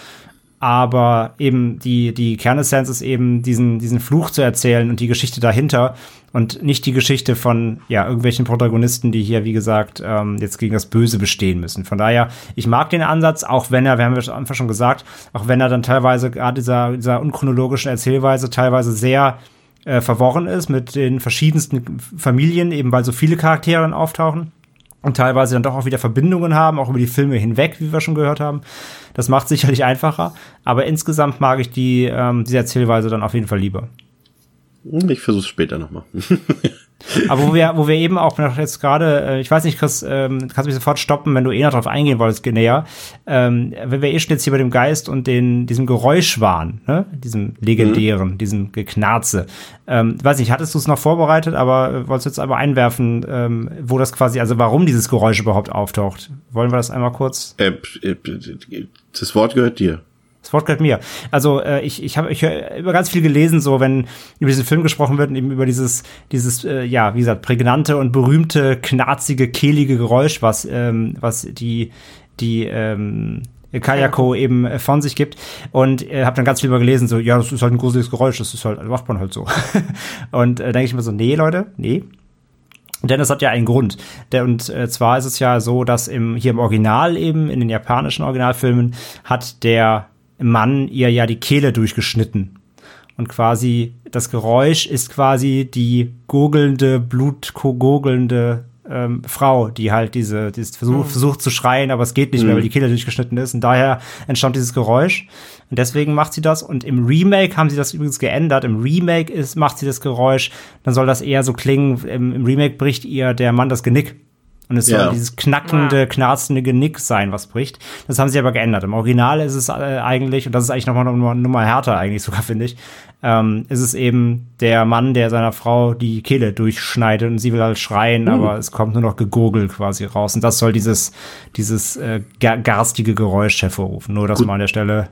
Aber eben die, die Kernessenz ist eben, diesen, diesen Fluch zu erzählen und die Geschichte dahinter und nicht die Geschichte von ja, irgendwelchen Protagonisten, die hier, wie gesagt, ähm, jetzt gegen das Böse bestehen müssen. Von daher, ich mag den Ansatz, auch wenn er, wir haben ja einfach schon gesagt, auch wenn er dann teilweise gerade dieser, dieser unchronologischen Erzählweise teilweise sehr äh, verworren ist mit den verschiedensten Familien, eben weil so viele Charaktere dann auftauchen und teilweise dann doch auch wieder Verbindungen haben, auch über die Filme hinweg, wie wir schon gehört haben. Das macht sicherlich einfacher, aber insgesamt mag ich die ähm, diese Erzählweise dann auf jeden Fall lieber. Ich versuch's später nochmal. Aber wo wir, wo wir eben auch noch jetzt gerade, äh, ich weiß nicht, Chris, ähm, kannst du mich sofort stoppen, wenn du eh noch drauf eingehen wolltest, näher. Ähm, wenn wir eh schon jetzt hier bei dem Geist und den, diesem Geräusch waren, ne? diesem legendären, mhm. diesem Geknarze. Ähm, weiß nicht, hattest du es noch vorbereitet, aber äh, wolltest du jetzt aber einwerfen, ähm, wo das quasi, also warum dieses Geräusch überhaupt auftaucht? Wollen wir das einmal kurz? Äh, äh, das Wort gehört dir. Das Wort gehört mir. Also äh, ich, ich habe ich hab über ganz viel gelesen, so wenn über diesen Film gesprochen wird und eben über dieses, dieses, äh, ja, wie gesagt, prägnante und berühmte, knarzige, kehlige Geräusch, was, ähm, was die, die, ähm, Kayako eben von sich gibt und äh, habe dann ganz viel über gelesen, so, ja, das ist halt ein gruseliges Geräusch, das ist halt, macht man halt so. und äh, denke ich mir so, nee, Leute, nee, denn es hat ja einen Grund. Der, und äh, zwar ist es ja so, dass im, hier im Original eben, in den japanischen Originalfilmen, hat der Mann ihr ja die Kehle durchgeschnitten. Und quasi das Geräusch ist quasi die gurgelnde, blutgurgelnde ähm, Frau, die halt diese, die versucht, versucht zu schreien, aber es geht nicht mhm. mehr, weil die Kehle durchgeschnitten ist. Und daher entstand dieses Geräusch. Und deswegen macht sie das. Und im Remake haben sie das übrigens geändert. Im Remake ist, macht sie das Geräusch. Dann soll das eher so klingen. Im, im Remake bricht ihr der Mann das Genick. Und es ja. soll dieses knackende, knarzende Genick sein, was bricht. Das haben sie aber geändert. Im Original ist es äh, eigentlich, und das ist eigentlich nochmal eine Nummer härter eigentlich sogar, finde ich, ähm, ist es eben der Mann, der seiner Frau die Kehle durchschneidet und sie will halt schreien, uh. aber es kommt nur noch gegurgelt quasi raus. Und das soll dieses, dieses äh, garstige Geräusch hervorrufen. Nur das Gut. mal an der Stelle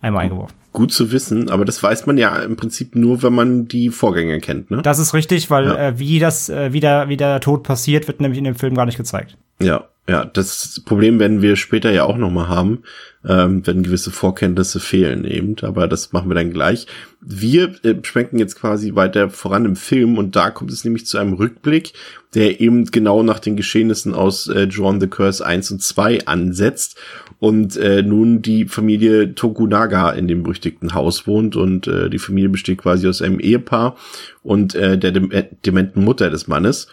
einmal eingeworfen. Gut zu wissen, aber das weiß man ja im Prinzip nur, wenn man die Vorgänge kennt, ne? Das ist richtig, weil ja. äh, wie das, äh, wie, der, wie der Tod passiert, wird nämlich in dem Film gar nicht gezeigt. Ja, ja, das Problem werden wir später ja auch nochmal haben, ähm, wenn gewisse Vorkenntnisse fehlen eben, aber das machen wir dann gleich. Wir äh, schwenken jetzt quasi weiter voran im Film und da kommt es nämlich zu einem Rückblick, der eben genau nach den Geschehnissen aus äh, John the Curse 1 und 2 ansetzt und äh, nun die Familie Tokunaga in dem berüchtigten Haus wohnt und äh, die Familie besteht quasi aus einem Ehepaar und äh, der dem äh, dementen Mutter des Mannes.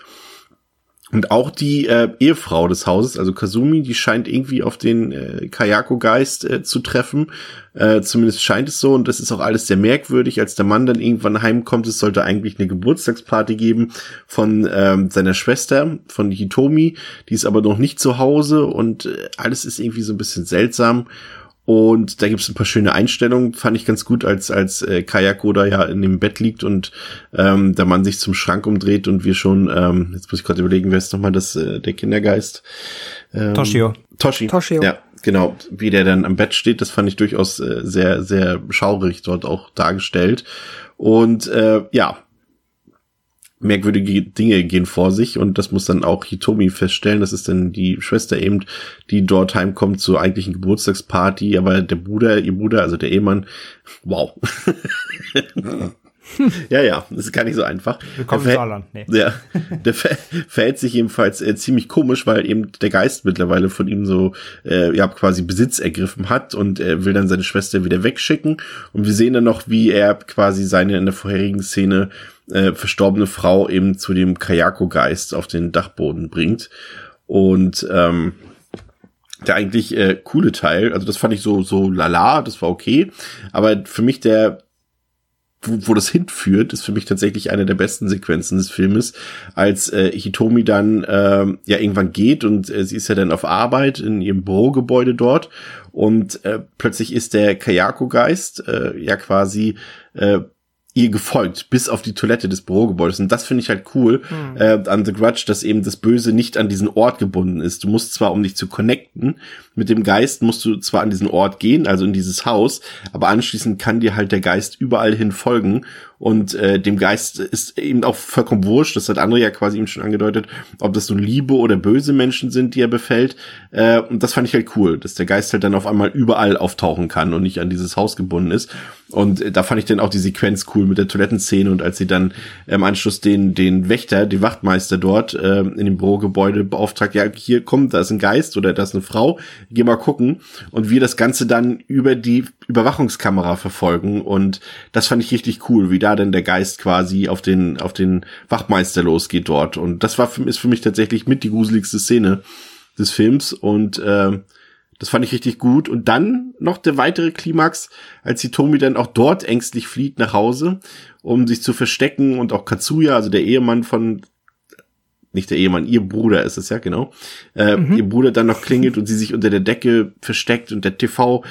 Und auch die äh, Ehefrau des Hauses, also Kazumi, die scheint irgendwie auf den äh, Kayako-Geist äh, zu treffen. Äh, zumindest scheint es so. Und das ist auch alles sehr merkwürdig. Als der Mann dann irgendwann heimkommt, es sollte eigentlich eine Geburtstagsparty geben von ähm, seiner Schwester, von Hitomi. Die ist aber noch nicht zu Hause und äh, alles ist irgendwie so ein bisschen seltsam. Und da gibt es ein paar schöne Einstellungen, fand ich ganz gut, als als äh, Kayako da ja in dem Bett liegt und ähm, der Mann sich zum Schrank umdreht und wir schon, ähm, jetzt muss ich gerade überlegen, wer ist nochmal das, äh, der Kindergeist? Ähm, Toshio. Toshi. Toshio. Ja, genau. Wie der dann am Bett steht, das fand ich durchaus äh, sehr, sehr schaurig dort auch dargestellt. Und äh, ja, merkwürdige Dinge gehen vor sich und das muss dann auch Hitomi feststellen. Das ist dann die Schwester eben, die dort heimkommt zur eigentlichen Geburtstagsparty, aber der Bruder, ihr Bruder, also der Ehemann, wow. ja, ja, das ist gar nicht so einfach. Willkommen Der im verhält- Saarland. Nee. Ja, der ver verhält sich jedenfalls äh, ziemlich komisch, weil eben der Geist mittlerweile von ihm so äh, ja quasi Besitz ergriffen hat und er will dann seine Schwester wieder wegschicken. Und wir sehen dann noch, wie er quasi seine in der vorherigen Szene äh, verstorbene Frau eben zu dem Kayako-Geist auf den Dachboden bringt. Und ähm, der eigentlich äh, coole Teil, also das fand ich so so lala, das war okay, aber für mich der wo, wo das hinführt, ist für mich tatsächlich eine der besten Sequenzen des Filmes, als äh, Hitomi dann ähm, ja irgendwann geht und äh, sie ist ja dann auf Arbeit in ihrem Bürogebäude dort und äh, plötzlich ist der Kayako-Geist äh, ja quasi äh, ihr gefolgt bis auf die Toilette des Bürogebäudes und das finde ich halt cool äh, an The Grudge, dass eben das Böse nicht an diesen Ort gebunden ist. Du musst zwar, um dich zu connecten mit dem Geist, musst du zwar an diesen Ort gehen, also in dieses Haus, aber anschließend kann dir halt der Geist überall hin folgen und äh, dem Geist ist eben auch vollkommen wurscht, das hat André ja quasi eben schon angedeutet, ob das nun liebe oder böse Menschen sind, die er befällt. Äh, und das fand ich halt cool, dass der Geist halt dann auf einmal überall auftauchen kann und nicht an dieses Haus gebunden ist. Und äh, da fand ich dann auch die Sequenz cool mit der Toilettenszene und als sie dann im Anschluss den, den Wächter, den Wachtmeister dort äh, in dem Bürogebäude beauftragt, ja, hier kommt, da ist ein Geist oder da ist eine Frau, geh mal gucken. Und wir das Ganze dann über die Überwachungskamera verfolgen. Und das fand ich richtig cool, wie da denn der Geist quasi auf den, auf den Wachtmeister losgeht dort. Und das war für, ist für mich tatsächlich mit die gruseligste Szene des Films. Und äh, das fand ich richtig gut. Und dann noch der weitere Klimax, als die Tomi dann auch dort ängstlich flieht nach Hause, um sich zu verstecken und auch Katsuya, also der Ehemann von nicht der Ehemann, ihr Bruder ist es ja, genau. Äh, Ihr Bruder dann noch klingelt und sie sich unter der Decke versteckt und der TV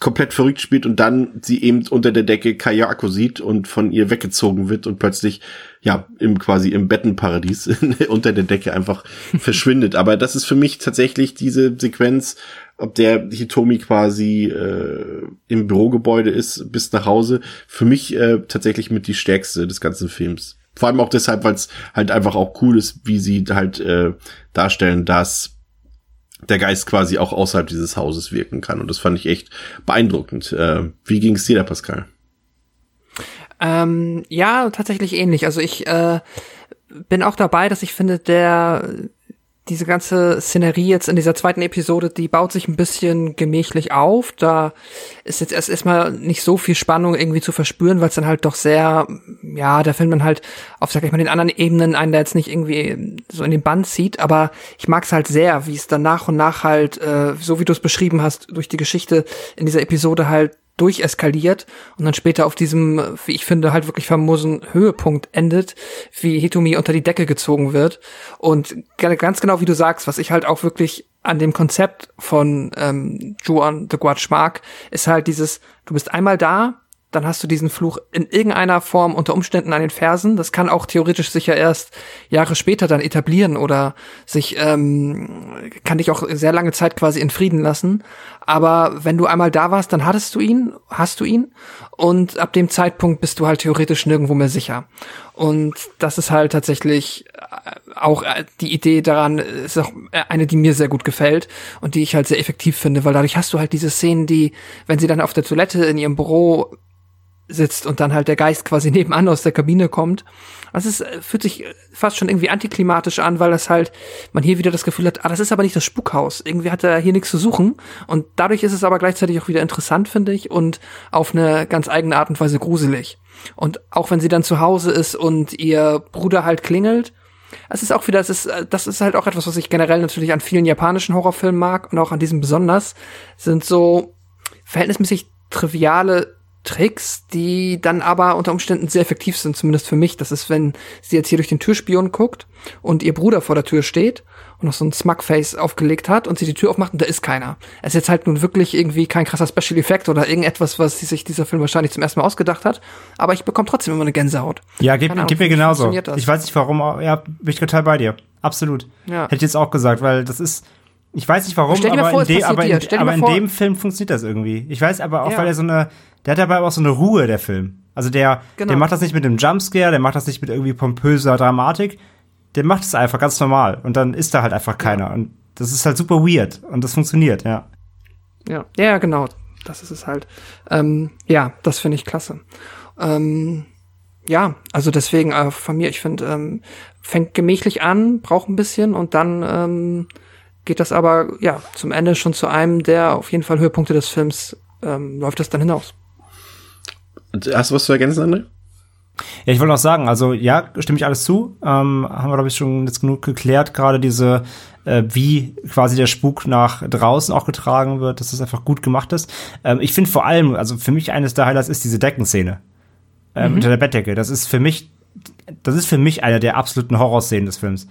komplett verrückt spielt und dann sie eben unter der Decke Kayako sieht und von ihr weggezogen wird und plötzlich ja im quasi im Bettenparadies unter der Decke einfach verschwindet. Aber das ist für mich tatsächlich diese Sequenz, ob der Hitomi quasi äh, im Bürogebäude ist bis nach Hause, für mich äh, tatsächlich mit die stärkste des ganzen Films. Vor allem auch deshalb, weil es halt einfach auch cool ist, wie sie halt äh, darstellen, dass der Geist quasi auch außerhalb dieses Hauses wirken kann. Und das fand ich echt beeindruckend. Äh, wie ging es dir da, Pascal? Ähm, ja, tatsächlich ähnlich. Also ich äh, bin auch dabei, dass ich finde, der diese ganze Szenerie jetzt in dieser zweiten Episode, die baut sich ein bisschen gemächlich auf. Da ist jetzt erst erstmal nicht so viel Spannung irgendwie zu verspüren, weil es dann halt doch sehr, ja, der Film dann halt auf, sag ich mal, den anderen Ebenen einen da jetzt nicht irgendwie so in den Band zieht. Aber ich mag es halt sehr, wie es dann nach und nach halt, äh, so wie du es beschrieben hast, durch die Geschichte in dieser Episode halt durcheskaliert und dann später auf diesem, wie ich finde, halt wirklich famosen Höhepunkt endet, wie Hitomi unter die Decke gezogen wird. Und ganz genau wie du sagst, was ich halt auch wirklich an dem Konzept von ähm, Juan the Guach mag, ist halt dieses, du bist einmal da, dann hast du diesen Fluch in irgendeiner Form unter Umständen an den Fersen. Das kann auch theoretisch sich ja erst Jahre später dann etablieren oder sich, ähm, kann dich auch sehr lange Zeit quasi in Frieden lassen. Aber wenn du einmal da warst, dann hattest du ihn, hast du ihn. Und ab dem Zeitpunkt bist du halt theoretisch nirgendwo mehr sicher. Und das ist halt tatsächlich äh, auch äh, die Idee daran, ist auch äh, eine, die mir sehr gut gefällt und die ich halt sehr effektiv finde, weil dadurch hast du halt diese Szenen, die, wenn sie dann auf der Toilette in ihrem Büro sitzt und dann halt der Geist quasi nebenan aus der Kabine kommt. Das ist, äh, fühlt sich äh, fast schon irgendwie antiklimatisch an, weil das halt, man hier wieder das Gefühl hat, ah, das ist aber nicht das Spukhaus. Irgendwie hat er hier nichts zu suchen. Und dadurch ist es aber gleichzeitig auch wieder interessant, finde ich, und auf eine ganz eigene Art und Weise gruselig. Und auch wenn sie dann zu Hause ist und ihr Bruder halt klingelt, es ist auch wieder, es ist, äh, das ist halt auch etwas, was ich generell natürlich an vielen japanischen Horrorfilmen mag und auch an diesem besonders, sind so verhältnismäßig triviale Tricks, die dann aber unter Umständen sehr effektiv sind, zumindest für mich. Das ist, wenn sie jetzt hier durch den Türspion guckt und ihr Bruder vor der Tür steht und noch so ein Smugface aufgelegt hat und sie die Tür aufmacht und da ist keiner. Es ist jetzt halt nun wirklich irgendwie kein krasser Special Effekt oder irgendetwas, was sich dieser Film wahrscheinlich zum ersten Mal ausgedacht hat, aber ich bekomme trotzdem immer eine Gänsehaut. Ja, gib, Ahnung, gib mir genauso. Ich weiß nicht warum, ja, bin ich total bei dir. Absolut. Ja. Hätte ich jetzt auch gesagt, weil das ist, ich weiß nicht warum, Stell dir mal aber, vor, in, de, aber, aber dem Film funktioniert das irgendwie. Ich weiß aber auch, Ja. weil er so eine, der hat dabei aber auch so eine Ruhe, der Film. Also der, Genau. der macht das nicht mit einem Jumpscare, der macht das nicht mit irgendwie pompöser Dramatik, der macht es einfach ganz normal und dann ist da halt einfach keiner und das ist halt super weird und das funktioniert, ja. Ja, ja, ja, genau. Das ist es halt. Ähm, ja, das finde ich klasse. Ähm, ja, also deswegen äh, von mir, ich finde, ähm, fängt gemächlich an, braucht ein bisschen und dann ähm, geht das aber ja zum Ende schon zu einem der auf jeden Fall Höhepunkte des Films ähm, läuft das dann hinaus. Hast du was zu ergänzen, André? Ja, ich wollte noch sagen, also ja, stimme ich alles zu. Ähm, haben wir, glaube ich, schon jetzt genug geklärt, gerade diese, äh, wie quasi der Spuk nach draußen auch getragen wird, dass das einfach gut gemacht ist. Ähm, ich finde vor allem, also für mich eines der Highlights ist diese Deckenszene ähm, unter der Bettdecke. Das ist für mich, das ist für mich eine der absoluten Horrorszenen des Films.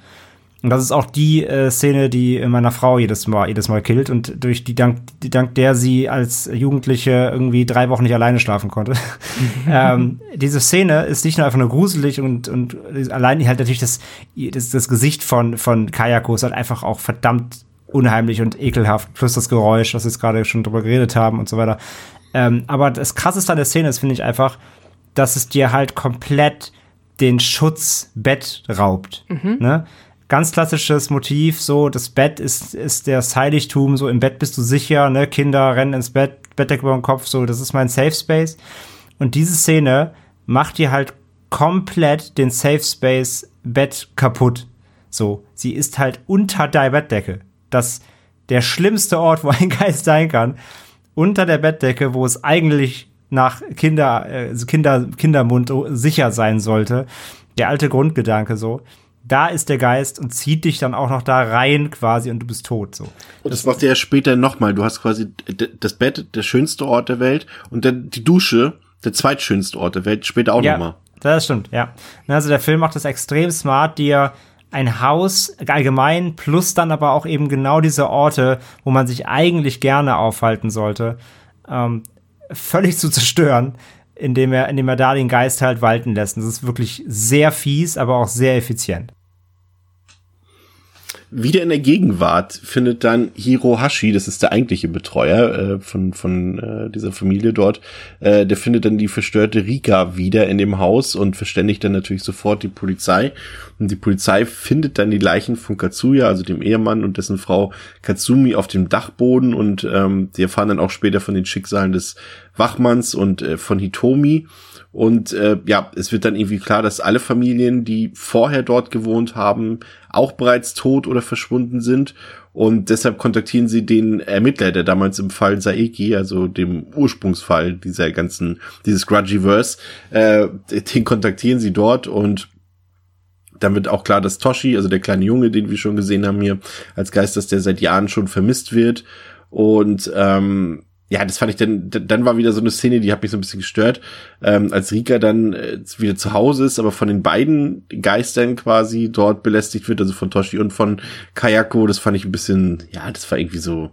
Und das ist auch die äh, Szene, die meiner Frau jedes Mal, jedes Mal killt und durch die dank, die, dank der sie als Jugendliche irgendwie drei Wochen nicht alleine schlafen konnte. ähm, diese Szene ist nicht nur einfach nur gruselig und, und allein halt natürlich das, das, das Gesicht von, von Kayako ist halt einfach auch verdammt unheimlich und ekelhaft, plus das Geräusch, was wir jetzt gerade schon drüber geredet haben und so weiter. Ähm, aber das krasseste an der Szene ist, finde ich einfach, dass es dir halt komplett den Schutzbett raubt. Ne? Ganz klassisches Motiv, so das Bett ist, ist das Heiligtum, so im Bett bist du sicher, ne? Kinder rennen ins Bett, Bettdecke über den Kopf, so das ist mein Safe Space. Und diese Szene macht dir halt komplett den Safe Space Bett kaputt. So, sie ist halt unter der Bettdecke. Das der schlimmste Ort, wo ein Geist sein kann. Unter der Bettdecke, wo es eigentlich nach Kinder, äh, Kinder, Kindermund sicher sein sollte. Der alte Grundgedanke so. Da ist der Geist und zieht dich dann auch noch da rein quasi und du bist tot so. Und das macht er ja später nochmal. Du hast quasi das Bett, der schönste Ort der Welt und dann die Dusche, der zweitschönste Ort der Welt, später auch nochmal. Das stimmt, ja. Also der Film macht das extrem smart, dir ein Haus allgemein plus dann aber auch eben genau diese Orte, wo man sich eigentlich gerne aufhalten sollte, ähm, völlig zu zerstören, indem er, indem er da den Geist halt walten lässt. Und das ist wirklich sehr fies, aber auch sehr effizient. Wieder in der Gegenwart findet dann Hirohashi, das ist der eigentliche Betreuer äh, von, von äh, dieser Familie dort, äh, der findet dann die verstörte Rika wieder in dem Haus und verständigt dann natürlich sofort die Polizei. Und die Polizei findet dann die Leichen von Katsuya, also dem Ehemann und dessen Frau Katsumi auf dem Dachboden und ähm, die erfahren dann auch später von den Schicksalen des Wachmanns und äh, von Hitomi. Und äh, ja, es wird dann irgendwie klar, dass alle Familien, die vorher dort gewohnt haben, auch bereits tot oder verschwunden sind. Und deshalb kontaktieren sie den Ermittler, der damals im Fall Saeki, also dem Ursprungsfall dieser ganzen, dieses Grudgiverse, äh, den kontaktieren sie dort und dann wird auch klar, dass Toshi, also der kleine Junge, den wir schon gesehen haben hier als Geist, dass der seit Jahren schon vermisst wird. Und ähm, ja, das fand ich dann, dann war wieder so eine Szene, die hat mich so ein bisschen gestört, ähm, als Rika dann äh, wieder zu Hause ist, aber von den beiden Geistern quasi dort belästigt wird, also von Toshi und von Kayako, das fand ich ein bisschen, ja, das war irgendwie so,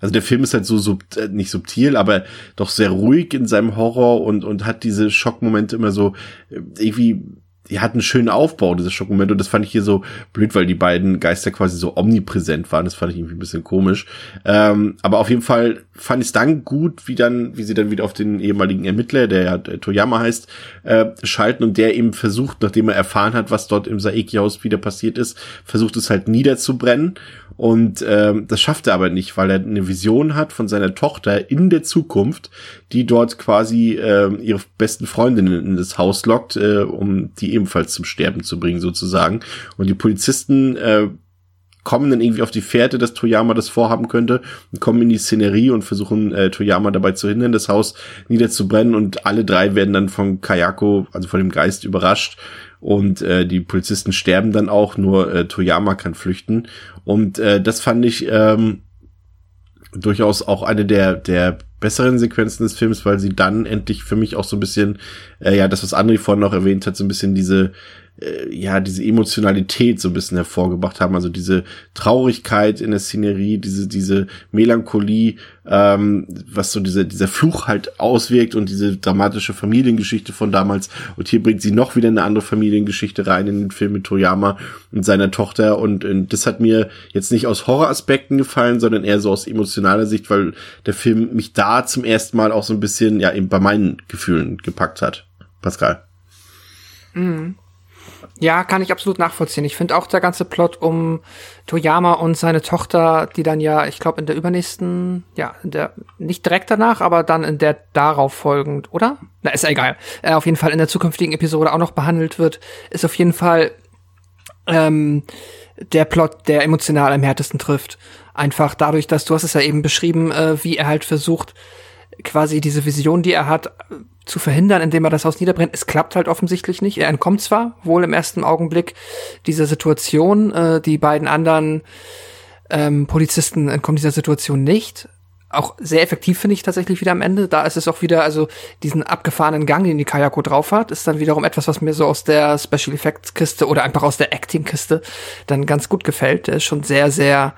also der Film ist halt so sub, äh, nicht subtil, aber doch sehr ruhig in seinem Horror und, und hat diese Schockmomente immer so äh, irgendwie die hat einen schönen Aufbau, diese Schockmomente. Und das fand ich hier so blöd, weil die beiden Geister quasi so omnipräsent waren. Das fand ich irgendwie ein bisschen komisch. Ähm, aber auf jeden Fall fand es dann gut, wie dann, wie sie dann wieder auf den ehemaligen Ermittler, der ja äh, Toyama heißt, äh, schalten und der eben versucht, nachdem er erfahren hat, was dort im Saeki-Haus wieder passiert ist, versucht es halt niederzubrennen. Und ähm, das schafft er aber nicht, weil er eine Vision hat von seiner Tochter in der Zukunft, die dort quasi äh, ihre besten Freundinnen in das Haus lockt, äh, um die ebenfalls zum Sterben zu bringen sozusagen. Und die Polizisten äh, kommen dann irgendwie auf die Fährte, dass Toyama das vorhaben könnte und kommen in die Szenerie und versuchen äh, Toyama dabei zu hindern, das Haus niederzubrennen und alle drei werden dann von Kayako, also von dem Geist überrascht und äh, die Polizisten sterben dann auch, nur äh, Toyama kann flüchten und äh, das fand ich ähm, durchaus auch eine der der besseren Sequenzen des Films, weil sie dann endlich für mich auch so ein bisschen, äh, ja, das, was André vorhin noch erwähnt hat, so ein bisschen diese, äh, ja, diese Emotionalität so ein bisschen hervorgebracht haben, also diese Traurigkeit in der Szenerie, diese, diese Melancholie, ähm, was so diese, dieser Fluch halt auswirkt und diese dramatische Familiengeschichte von damals. Und hier bringt sie noch wieder eine andere Familiengeschichte rein in den Film mit Toyama und seiner Tochter. Und, und das hat mir jetzt nicht aus Horroraspekten gefallen, sondern eher so aus emotionaler Sicht, weil der Film mich da zum ersten Mal auch so ein bisschen, ja, eben bei meinen Gefühlen gepackt hat. Pascal. Ja, kann ich absolut nachvollziehen. Ich finde auch der ganze Plot um Toyama und seine Tochter, die dann ja, ich glaube, in der übernächsten, ja, in der, nicht direkt danach, aber dann in der darauf folgend, oder? Na, ist ja egal. Äh, auf jeden Fall in der zukünftigen Episode auch noch behandelt wird, ist auf jeden Fall ähm, der Plot, der emotional am härtesten trifft. Einfach dadurch, dass du hast es ja eben beschrieben, äh, wie er halt versucht, quasi diese Vision, die er hat, zu verhindern, indem er das Haus niederbrennt. Es klappt halt offensichtlich nicht. Er entkommt zwar wohl im ersten Augenblick dieser Situation, äh, die beiden anderen ähm, Polizisten entkommen dieser Situation nicht. Auch sehr effektiv finde ich tatsächlich wieder am Ende. Da ist es auch wieder, also diesen abgefahrenen Gang, den die Kayako drauf hat, ist dann wiederum etwas, was mir so aus der Special Effects Kiste oder einfach aus der Acting Kiste dann ganz gut gefällt. Der ist schon sehr, sehr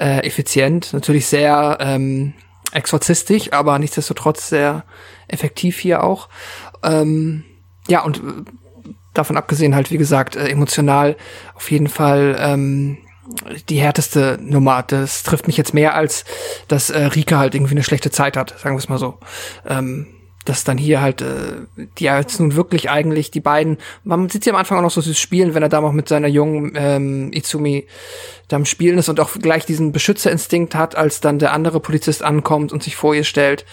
äh, effizient, natürlich sehr ähm, exorzistisch, aber nichtsdestotrotz sehr effektiv hier auch. Ähm, ja, und äh, davon abgesehen halt, wie gesagt, äh, emotional auf jeden Fall ähm, die härteste Nummer. Das trifft mich jetzt mehr, als dass äh, Rika halt irgendwie eine schlechte Zeit hat, sagen wir es mal so. Ähm, dass dann hier halt, äh, die ja jetzt nun wirklich eigentlich die beiden, man sieht sie am Anfang auch noch so süß spielen, wenn er da noch mit seiner jungen ähm, Izumi da am Spielen ist und auch gleich diesen Beschützerinstinkt hat, als dann der andere Polizist ankommt und sich vor ihr stellt.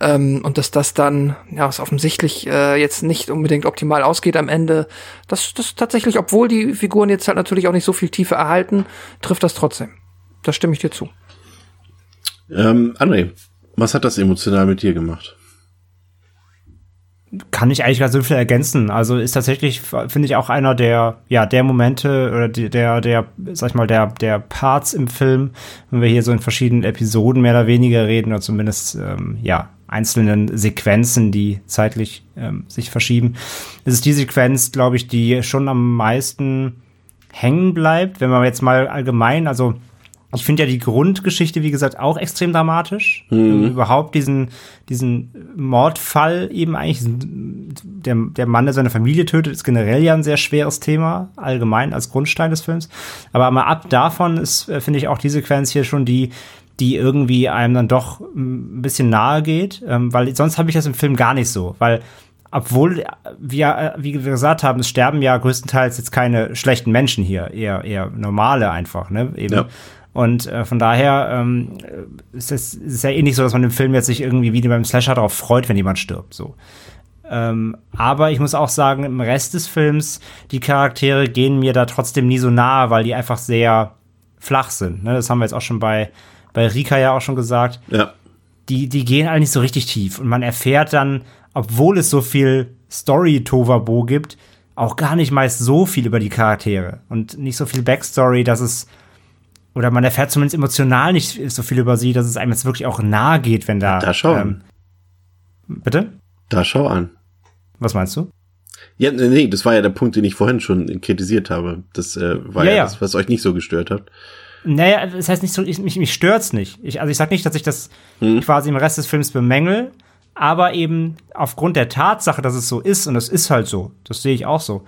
Ähm, und dass das dann, ja, was offensichtlich äh, jetzt nicht unbedingt optimal ausgeht am Ende. Das, das tatsächlich, obwohl die Figuren jetzt halt natürlich auch nicht so viel Tiefe erhalten, trifft das trotzdem. Da stimme ich dir zu. Ähm, André, was hat das emotional mit dir gemacht? Kann ich eigentlich gar so viel ergänzen. Also ist tatsächlich, finde ich, auch einer der, ja, der Momente oder der, der, sag ich mal, der, der Parts im Film, wenn wir hier so in verschiedenen Episoden mehr oder weniger reden oder zumindest, ähm, ja, einzelnen Sequenzen, die zeitlich ähm, sich verschieben. Es ist die Sequenz, glaube ich, die schon am meisten hängen bleibt, wenn man jetzt mal allgemein, also ich finde ja die Grundgeschichte, wie gesagt, auch extrem dramatisch. Mhm. Überhaupt diesen, diesen Mordfall eben eigentlich, der, der Mann, der seine Familie tötet, ist generell ja ein sehr schweres Thema, allgemein als Grundstein des Films. Aber mal ab davon ist, äh, finde ich, auch die Sequenz hier schon die, die irgendwie einem dann doch ein bisschen nahe geht, ähm, weil sonst habe ich das im Film gar nicht so, weil obwohl wir, äh, wie wir gesagt haben, es sterben ja größtenteils jetzt keine schlechten Menschen hier, eher, eher normale einfach, ne? Eben. Ja. Und äh, von daher ähm, ist es ist ja eh nicht so, dass man im Film jetzt sich irgendwie wie beim Slasher darauf freut, wenn jemand stirbt. So. Ähm, aber ich muss auch sagen, im Rest des Films, die Charaktere gehen mir da trotzdem nie so nahe, weil die einfach sehr flach sind. Ne? Das haben wir jetzt auch schon bei, bei Rika ja auch schon gesagt. Ja. Die, die gehen eigentlich so richtig tief. Und man erfährt dann, obwohl es so viel Story-Tovabo gibt, auch gar nicht meist so viel über die Charaktere und nicht so viel Backstory, dass es oder man erfährt zumindest emotional nicht so viel über sie, dass es einem jetzt wirklich auch nahe geht, wenn da. Da schau ähm, Bitte? Da schau an. Was meinst du? Ja, nee, das war ja der Punkt, den ich vorhin schon kritisiert habe. Das äh, war ja, ja, das, was euch nicht so gestört hat. Naja, das heißt nicht so, ich, mich, mich stört's nicht. Ich, also ich sag nicht, dass ich das hm. quasi im Rest des Films bemängel, aber eben aufgrund der Tatsache, dass es so ist, und das ist halt so, das sehe ich auch so,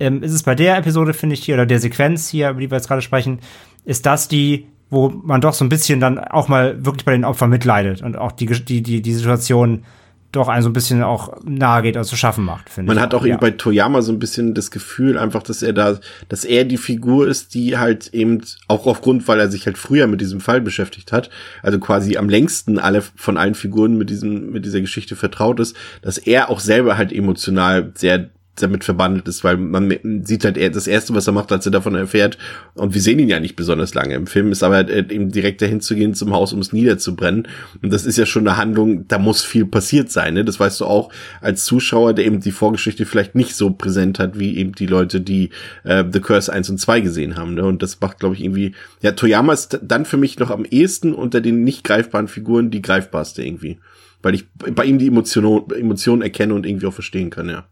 ähm, ist es bei der Episode, finde ich hier, oder der Sequenz hier, über die wir jetzt gerade sprechen, ist das die, wo man doch so ein bisschen dann auch mal wirklich bei den Opfern mitleidet und auch die, die, die, die Situation doch einen so ein bisschen auch nahe geht und zu schaffen macht, finde ich. Man hat auch ja. eben bei Toyama so ein bisschen das Gefühl einfach, dass er da, dass er die Figur ist, die halt eben auch aufgrund, weil er sich halt früher mit diesem Fall beschäftigt hat, also quasi am längsten alle von allen Figuren mit diesem, mit dieser Geschichte vertraut ist, dass er auch selber halt emotional sehr damit verbandelt ist, weil man sieht halt das erste, was er macht, als er davon erfährt, und wir sehen ihn ja nicht besonders lange im Film, ist aber halt eben direkt dahin zu gehen zum Haus, um es niederzubrennen. Und das ist ja schon eine Handlung, da muss viel passiert sein, ne? Das weißt du auch als Zuschauer, der eben die Vorgeschichte vielleicht nicht so präsent hat, wie eben die Leute, die äh, The Curse 1 und 2 gesehen haben, ne? Und das macht, glaube ich, irgendwie, ja, Toyama ist dann für mich noch am ehesten unter den nicht greifbaren Figuren die greifbarste irgendwie. Weil ich bei ihm die Emotionen Emotionen erkenne und irgendwie auch verstehen kann, ja.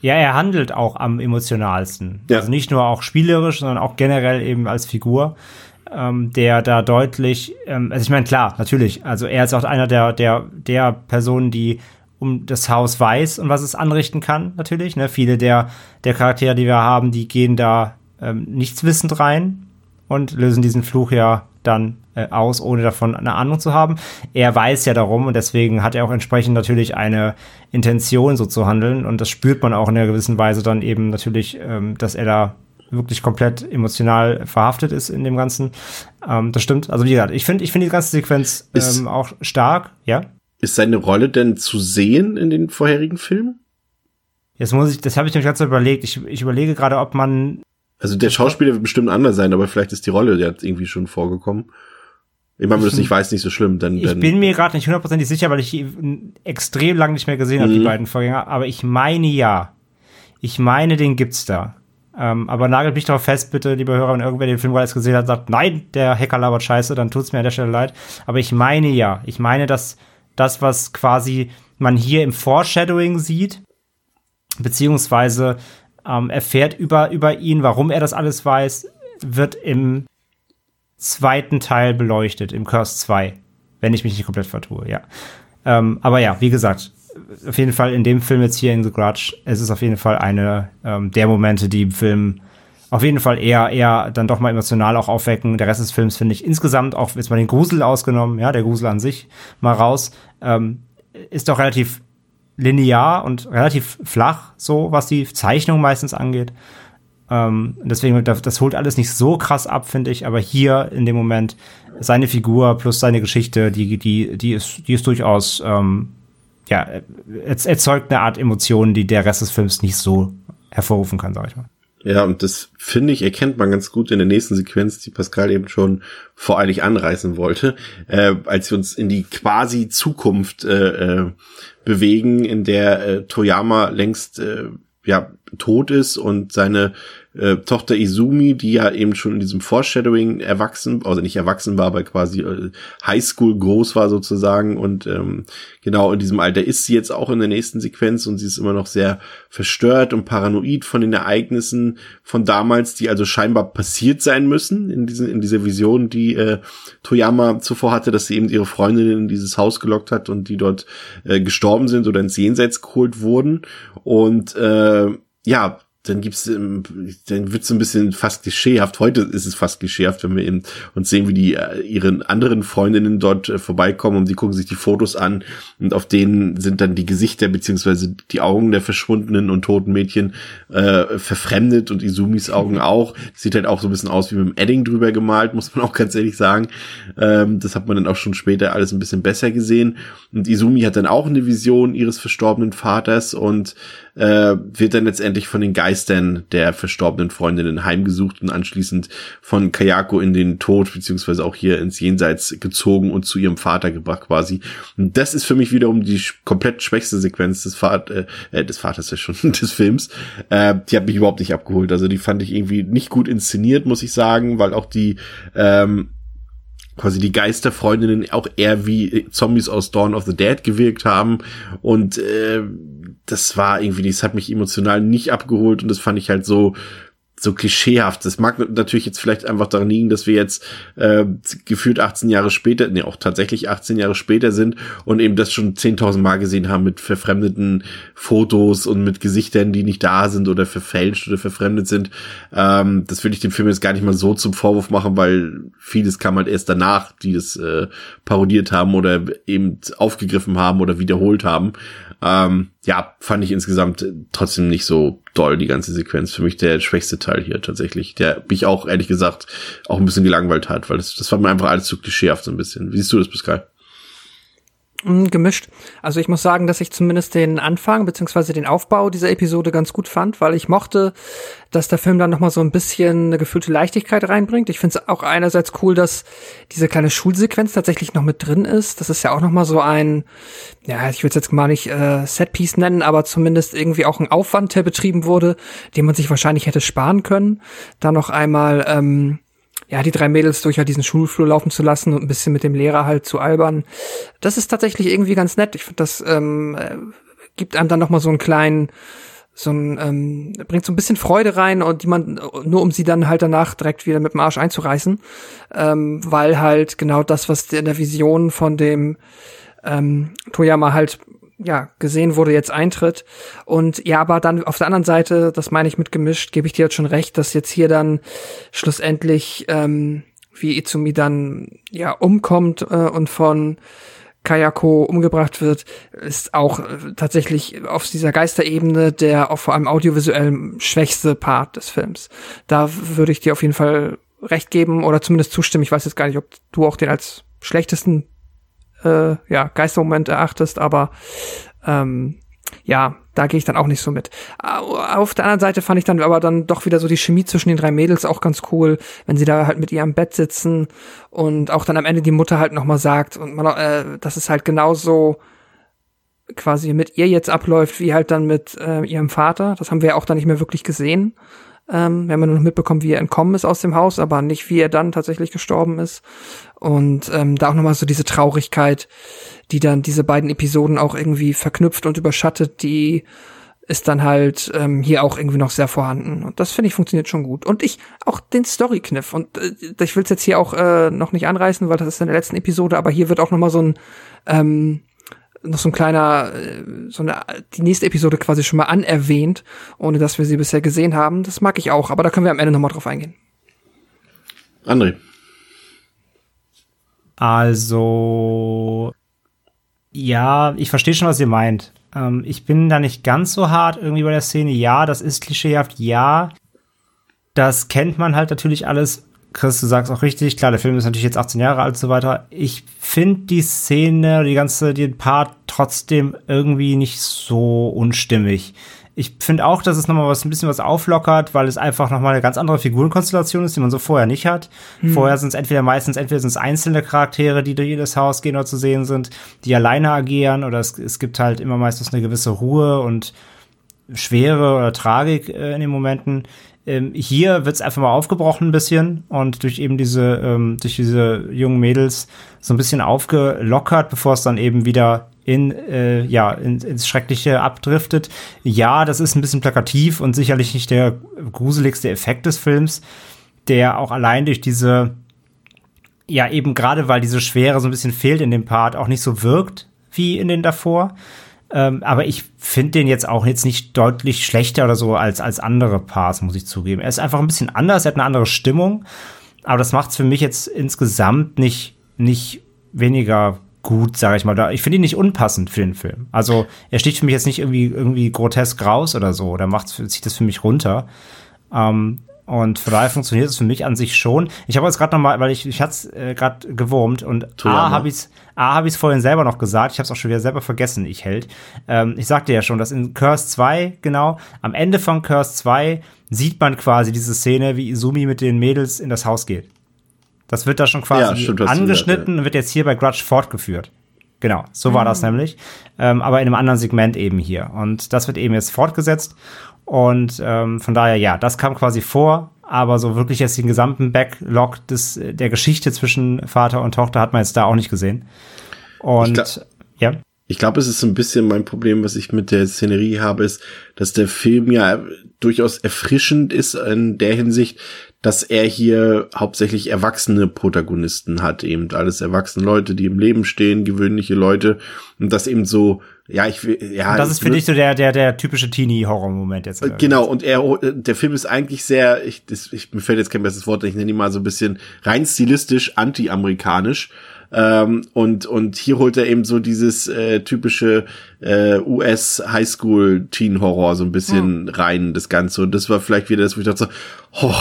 Ja, er handelt auch am emotionalsten. Ja. Also nicht nur auch spielerisch, sondern auch generell eben als Figur, ähm, der da deutlich, ähm, also ich meine, klar, natürlich, also er ist auch einer der, der, der Personen, die um das Haus weiß und was es anrichten kann, natürlich. Ne? Viele der, der Charaktere, die wir haben, die gehen da ähm, nichts wissend rein und lösen diesen Fluch ja dann äh, aus, ohne davon eine Ahnung zu haben. Er weiß ja darum und deswegen hat er auch entsprechend natürlich eine Intention, so zu handeln. Und das spürt man auch in einer gewissen Weise dann eben natürlich, ähm, dass er da wirklich komplett emotional verhaftet ist in dem Ganzen. Ähm, das stimmt. Also wie gesagt, ich finde ich finde die ganze Sequenz ähm, auch stark, ja. Ist seine Rolle denn zu sehen in den vorherigen Filmen? Jetzt muss ich, das habe ich mir ganz überlegt. Ich, ich überlege gerade, ob man. Also der Schauspieler wird bestimmt anders sein, aber vielleicht ist die Rolle jetzt irgendwie schon vorgekommen. Ich meine, wenn du es nicht weißt, nicht so schlimm. Dann, ich dann bin mir gerade nicht hundertprozentig sicher, weil ich extrem lang nicht mehr gesehen habe, die Mhm. beiden Vorgänger. Aber ich meine ja. Ich meine, den gibt's da. Ähm, aber nagelt mich darauf fest, bitte, liebe Hörer, wenn irgendwer den Film bereits gesehen hat, sagt, nein, der Hacker labert scheiße, dann tut's mir an der Stelle leid. Aber ich meine ja. Ich meine, dass das, was quasi man hier im Foreshadowing sieht, beziehungsweise ähm, erfährt über, über ihn, warum er das alles weiß, wird im zweiten Teil beleuchtet, im Curse 2. Wenn ich mich nicht komplett vertue, ja. Ähm, aber ja, wie gesagt, auf jeden Fall in dem Film jetzt hier in The Grudge, es ist auf jeden Fall eine ähm, der Momente, die im Film auf jeden Fall eher, eher dann doch mal emotional auch aufwecken. Der Rest des Films finde ich insgesamt, auch jetzt mal den Grusel ausgenommen, ja, der Grusel an sich mal raus, ähm, ist doch relativ linear und relativ flach, so was die Zeichnung meistens angeht. Ähm, deswegen, das, holt alles nicht so krass ab, finde ich, aber hier in dem Moment seine Figur plus seine Geschichte, die, die, die ist, die ist durchaus, ähm, ja, erzeugt eine Art Emotionen, die der Rest des Films nicht so hervorrufen kann, sag ich mal. Ja, und das finde ich, erkennt man ganz gut in der nächsten Sequenz, die Pascal eben schon voreilig anreißen wollte, äh, als wir uns in die quasi Zukunft äh, äh, bewegen, in der äh, Toyama längst äh, ja tot ist und seine äh, Tochter Izumi, die ja eben schon in diesem Foreshadowing erwachsen, also nicht erwachsen war, aber quasi äh, Highschool groß war sozusagen und ähm, genau in diesem Alter ist sie jetzt auch in der nächsten Sequenz und sie ist immer noch sehr verstört und paranoid von den Ereignissen von damals, die also scheinbar passiert sein müssen in diesen in dieser Vision, die äh, Toyama zuvor hatte, dass sie eben ihre Freundinnen in dieses Haus gelockt hat und die dort äh, gestorben sind oder ins Jenseits geholt wurden. Und äh, ja, dann gibt's, ähm, dann wird's so ein bisschen fast klischeehaft. Heute ist es fast klischeehaft, wenn wir eben uns sehen, wie die äh, ihren anderen Freundinnen dort äh, vorbeikommen und die gucken sich die Fotos an und auf denen sind dann die Gesichter beziehungsweise die Augen der verschwundenen und toten Mädchen äh, verfremdet und Izumis Augen auch. Sieht halt auch so ein bisschen aus wie mit dem Edding drüber gemalt, muss man auch ganz ehrlich sagen. Ähm, das hat man dann auch schon später alles ein bisschen besser gesehen. Und Izumi hat dann auch eine Vision ihres verstorbenen Vaters und äh, wird dann letztendlich von den Geistern der verstorbenen Freundinnen heimgesucht und anschließend von Kayako in den Tod beziehungsweise auch hier ins Jenseits gezogen und zu ihrem Vater gebracht quasi. Und das ist für mich wiederum die komplett schwächste Sequenz des, Vat äh, äh, des Vaters ja schon des Films. Äh, die hat mich überhaupt nicht abgeholt. Also die fand ich irgendwie nicht gut inszeniert, muss ich sagen, weil auch die ähm, quasi die Geisterfreundinnen auch eher wie Zombies aus Dawn of the Dead gewirkt haben und äh, das war irgendwie, das hat mich emotional nicht abgeholt und das fand ich halt so so klischeehaft. Das mag natürlich jetzt vielleicht einfach daran liegen, dass wir jetzt äh, gefühlt 18 Jahre später, nee, auch tatsächlich 18 Jahre später sind und eben das schon 10.000 Mal gesehen haben mit verfremdeten Fotos und mit Gesichtern, die nicht da sind oder verfälscht oder verfremdet sind. Ähm, das will ich dem Film jetzt gar nicht mal so zum Vorwurf machen, weil vieles kam halt erst danach, die das äh, parodiert haben oder eben aufgegriffen haben oder wiederholt haben. Ähm, ja, fand ich insgesamt trotzdem nicht so doll, die ganze Sequenz. Für mich der schwächste Teil hier tatsächlich, der mich auch, ehrlich gesagt, auch ein bisschen gelangweilt hat, weil das, das war mir einfach alles zu klischeehaft so ein bisschen. Wie siehst du das, Pascal? Mm, Gemischt. Also ich muss sagen, dass ich zumindest den Anfang beziehungsweise den Aufbau dieser Episode ganz gut fand, weil ich mochte, dass der Film dann noch mal so ein bisschen eine gefühlte Leichtigkeit reinbringt. Ich finde es auch einerseits cool, dass diese kleine Schulsequenz tatsächlich noch mit drin ist. Das ist ja auch noch mal so ein, ja, ich will es jetzt mal nicht äh, Setpiece nennen, aber zumindest irgendwie auch ein Aufwand, der betrieben wurde, den man sich wahrscheinlich hätte sparen können. Da noch einmal ähm, ja, die drei Mädels durch halt diesen Schulflur laufen zu lassen und ein bisschen mit dem Lehrer halt zu albern. Das ist tatsächlich irgendwie ganz nett. Ich finde, das ähm, äh, gibt einem dann noch mal so einen kleinen, so ein, ähm, bringt so ein bisschen Freude rein und die man, nur um sie dann halt danach direkt wieder mit dem Arsch einzureißen. Ähm, weil halt genau das, was in der Vision von dem ähm, Toyama halt ja, gesehen wurde, jetzt eintritt. Und ja, aber dann auf der anderen Seite, das meine ich mit gemischt, gebe ich dir jetzt schon recht, dass jetzt hier dann schlussendlich ähm, wie Izumi dann ja umkommt äh, und von Kayako umgebracht wird, ist auch äh, tatsächlich auf dieser Geisterebene der auch vor allem audiovisuell schwächste Part des Films. Da würde ich dir auf jeden Fall recht geben oder zumindest zustimmen. Ich weiß jetzt gar nicht, ob du auch den als schlechtesten äh, ja, Geistermoment erachtest, aber ähm, ja, da gehe ich dann auch nicht so mit. Auf der anderen Seite fand ich dann aber dann doch wieder so die Chemie zwischen den drei Mädels auch ganz cool, wenn sie da halt mit ihr am Bett sitzen und auch dann am Ende die Mutter halt nochmal sagt und man, äh, dass es halt genauso quasi mit ihr jetzt abläuft, wie halt dann mit äh, ihrem Vater. Das haben wir ja auch dann nicht mehr wirklich gesehen. Ähm, wir haben ja nur noch mitbekommen, wie er entkommen ist aus dem Haus, aber nicht, wie er dann tatsächlich gestorben ist. Und ähm, da auch nochmal so diese Traurigkeit, die dann diese beiden Episoden auch irgendwie verknüpft und überschattet, die ist dann halt ähm, hier auch irgendwie noch sehr vorhanden. Und das finde ich funktioniert schon gut. Und ich auch den Story-Kniff. Und äh, ich will es jetzt hier auch äh, noch nicht anreißen, weil das ist in der letzten Episode, aber hier wird auch noch mal so ein ähm, noch so ein kleiner, äh, so eine, die nächste Episode quasi schon mal anerwähnt, ohne dass wir sie bisher gesehen haben. Das mag ich auch, aber da können wir am Ende nochmal drauf eingehen. André. Also, ja, ich verstehe schon, was ihr meint. Ähm, ich bin da nicht ganz so hart irgendwie bei der Szene. Ja, das ist klischeehaft. Ja, das kennt man halt natürlich alles. Chris, du sagst auch richtig, klar, der Film ist natürlich jetzt 18 Jahre alt und so weiter. Ich finde die Szene, die ganze, den Part trotzdem irgendwie nicht so unstimmig. Ich finde auch, dass es nochmal was, ein bisschen was auflockert, weil es einfach nochmal eine ganz andere Figurenkonstellation ist, die man so vorher nicht hat. Hm. Vorher sind es entweder meistens, entweder sind es einzelne Charaktere, die durch jedes Haus gehen oder zu sehen sind, die alleine agieren, oder es, es gibt halt immer meistens eine gewisse Ruhe und Schwere oder Tragik äh, in den Momenten. Ähm, hier wird es einfach mal aufgebrochen ein bisschen und durch eben diese, ähm, durch diese jungen Mädels so ein bisschen aufgelockert, bevor es dann eben wieder in, äh, ja, in, ins Schreckliche abdriftet. Ja, das ist ein bisschen plakativ und sicherlich nicht der gruseligste Effekt des Films, der auch allein durch diese, ja, eben gerade weil diese Schwere so ein bisschen fehlt in dem Part, auch nicht so wirkt wie in den davor. Ähm, aber ich finde den jetzt auch jetzt nicht deutlich schlechter oder so als, als andere Parts, muss ich zugeben. Er ist einfach ein bisschen anders, er hat eine andere Stimmung. Aber das macht es für mich jetzt insgesamt nicht, nicht weniger gut, sage ich mal. Ich finde ihn nicht unpassend für den Film. Also er sticht für mich jetzt nicht irgendwie, irgendwie grotesk raus oder so. Oder macht, zieht das für mich runter. Ähm, und von daher funktioniert es für mich an sich schon. Ich habe jetzt gerade noch mal, weil ich, ich hatte es äh, gerade gewurmt und A habe ich A habe ich es vorhin selber noch gesagt. Ich habe es auch schon wieder selber vergessen, ich hält. Ähm, ich sagte ja schon, dass in Curse 2, genau, am Ende von Curse 2 sieht man quasi diese Szene, wie Izumi mit den Mädels in das Haus geht. Das wird da schon quasi ja, stimmt, angeschnitten und wird jetzt hier bei Grudge fortgeführt. Genau, so war mhm. das nämlich. Ähm, aber in einem anderen Segment eben hier. Und das wird eben jetzt fortgesetzt. Und ähm, von daher, ja, das kam quasi vor, aber so wirklich jetzt den gesamten Backlog des, der Geschichte zwischen Vater und Tochter hat man jetzt da auch nicht gesehen. Und ja. Ich glaube, es ist so ein bisschen mein Problem, was ich mit der Szenerie habe, ist, dass der Film ja durchaus erfrischend ist in der Hinsicht, dass er hier hauptsächlich erwachsene Protagonisten hat, eben alles erwachsene Leute, die im Leben stehen, gewöhnliche Leute und das eben so ja, ich will, ja. Und das ist, finde ich, so der, der, der typische Teenie-Horror-Moment jetzt. Äh, genau, und er, der Film ist eigentlich sehr, ich, das, ich, mir fällt jetzt kein besseres Wort, ich nenne ihn mal so ein bisschen rein stilistisch anti-amerikanisch. Ähm, und, und hier holt er eben so dieses äh, typische äh, US Highschool Teen Horror so ein bisschen hm. rein, das Ganze. Und das war vielleicht wieder das, wo ich dachte so, oh,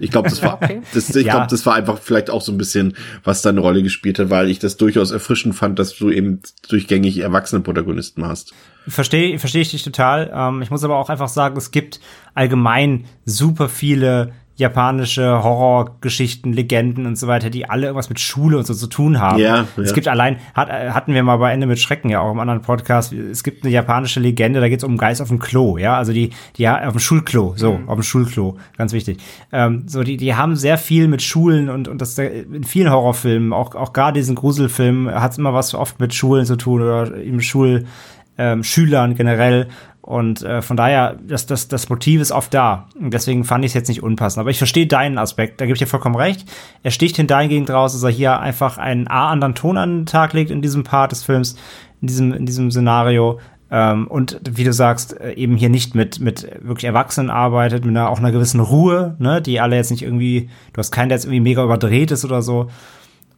ich glaube, das war, okay. das, ich ja. glaube, das war einfach vielleicht auch so ein bisschen, was da eine Rolle gespielt hat, weil ich das durchaus erfrischend fand, dass du eben durchgängig erwachsene Protagonisten hast. Verstehe, verstehe ich dich total. Ähm, ich muss aber auch einfach sagen, es gibt allgemein super viele japanische Horrorgeschichten, Legenden und so weiter, die alle irgendwas mit Schule und so zu tun haben. Ja, ja. Es gibt allein, hat, hatten wir mal bei Ende mit Schrecken ja auch im anderen Podcast, es gibt eine japanische Legende, da geht es um Geist auf dem Klo, ja, also die, die auf dem Schulklo, so, mhm. auf dem Schulklo, ganz wichtig. Ähm, so, die, die haben sehr viel mit Schulen und, und das in vielen Horrorfilmen, auch, auch gerade diesen Gruselfilmen, hat es immer was oft mit Schulen zu tun oder im Schul, ähm, Schülern generell. Und äh, von daher, das, das, das Motiv ist oft da. Und deswegen fand ich es jetzt nicht unpassend. Aber ich verstehe deinen Aspekt, da gebe ich dir vollkommen recht. Er sticht hin dahingehend raus, dass er hier einfach einen A anderen Ton an den Tag legt in diesem Part des Films, in diesem, in diesem Szenario. Ähm, und wie du sagst, äh, eben hier nicht mit, mit wirklich Erwachsenen arbeitet, mit einer, auch einer gewissen Ruhe, ne, die alle jetzt nicht irgendwie, du hast keinen, der jetzt irgendwie mega überdreht ist oder so.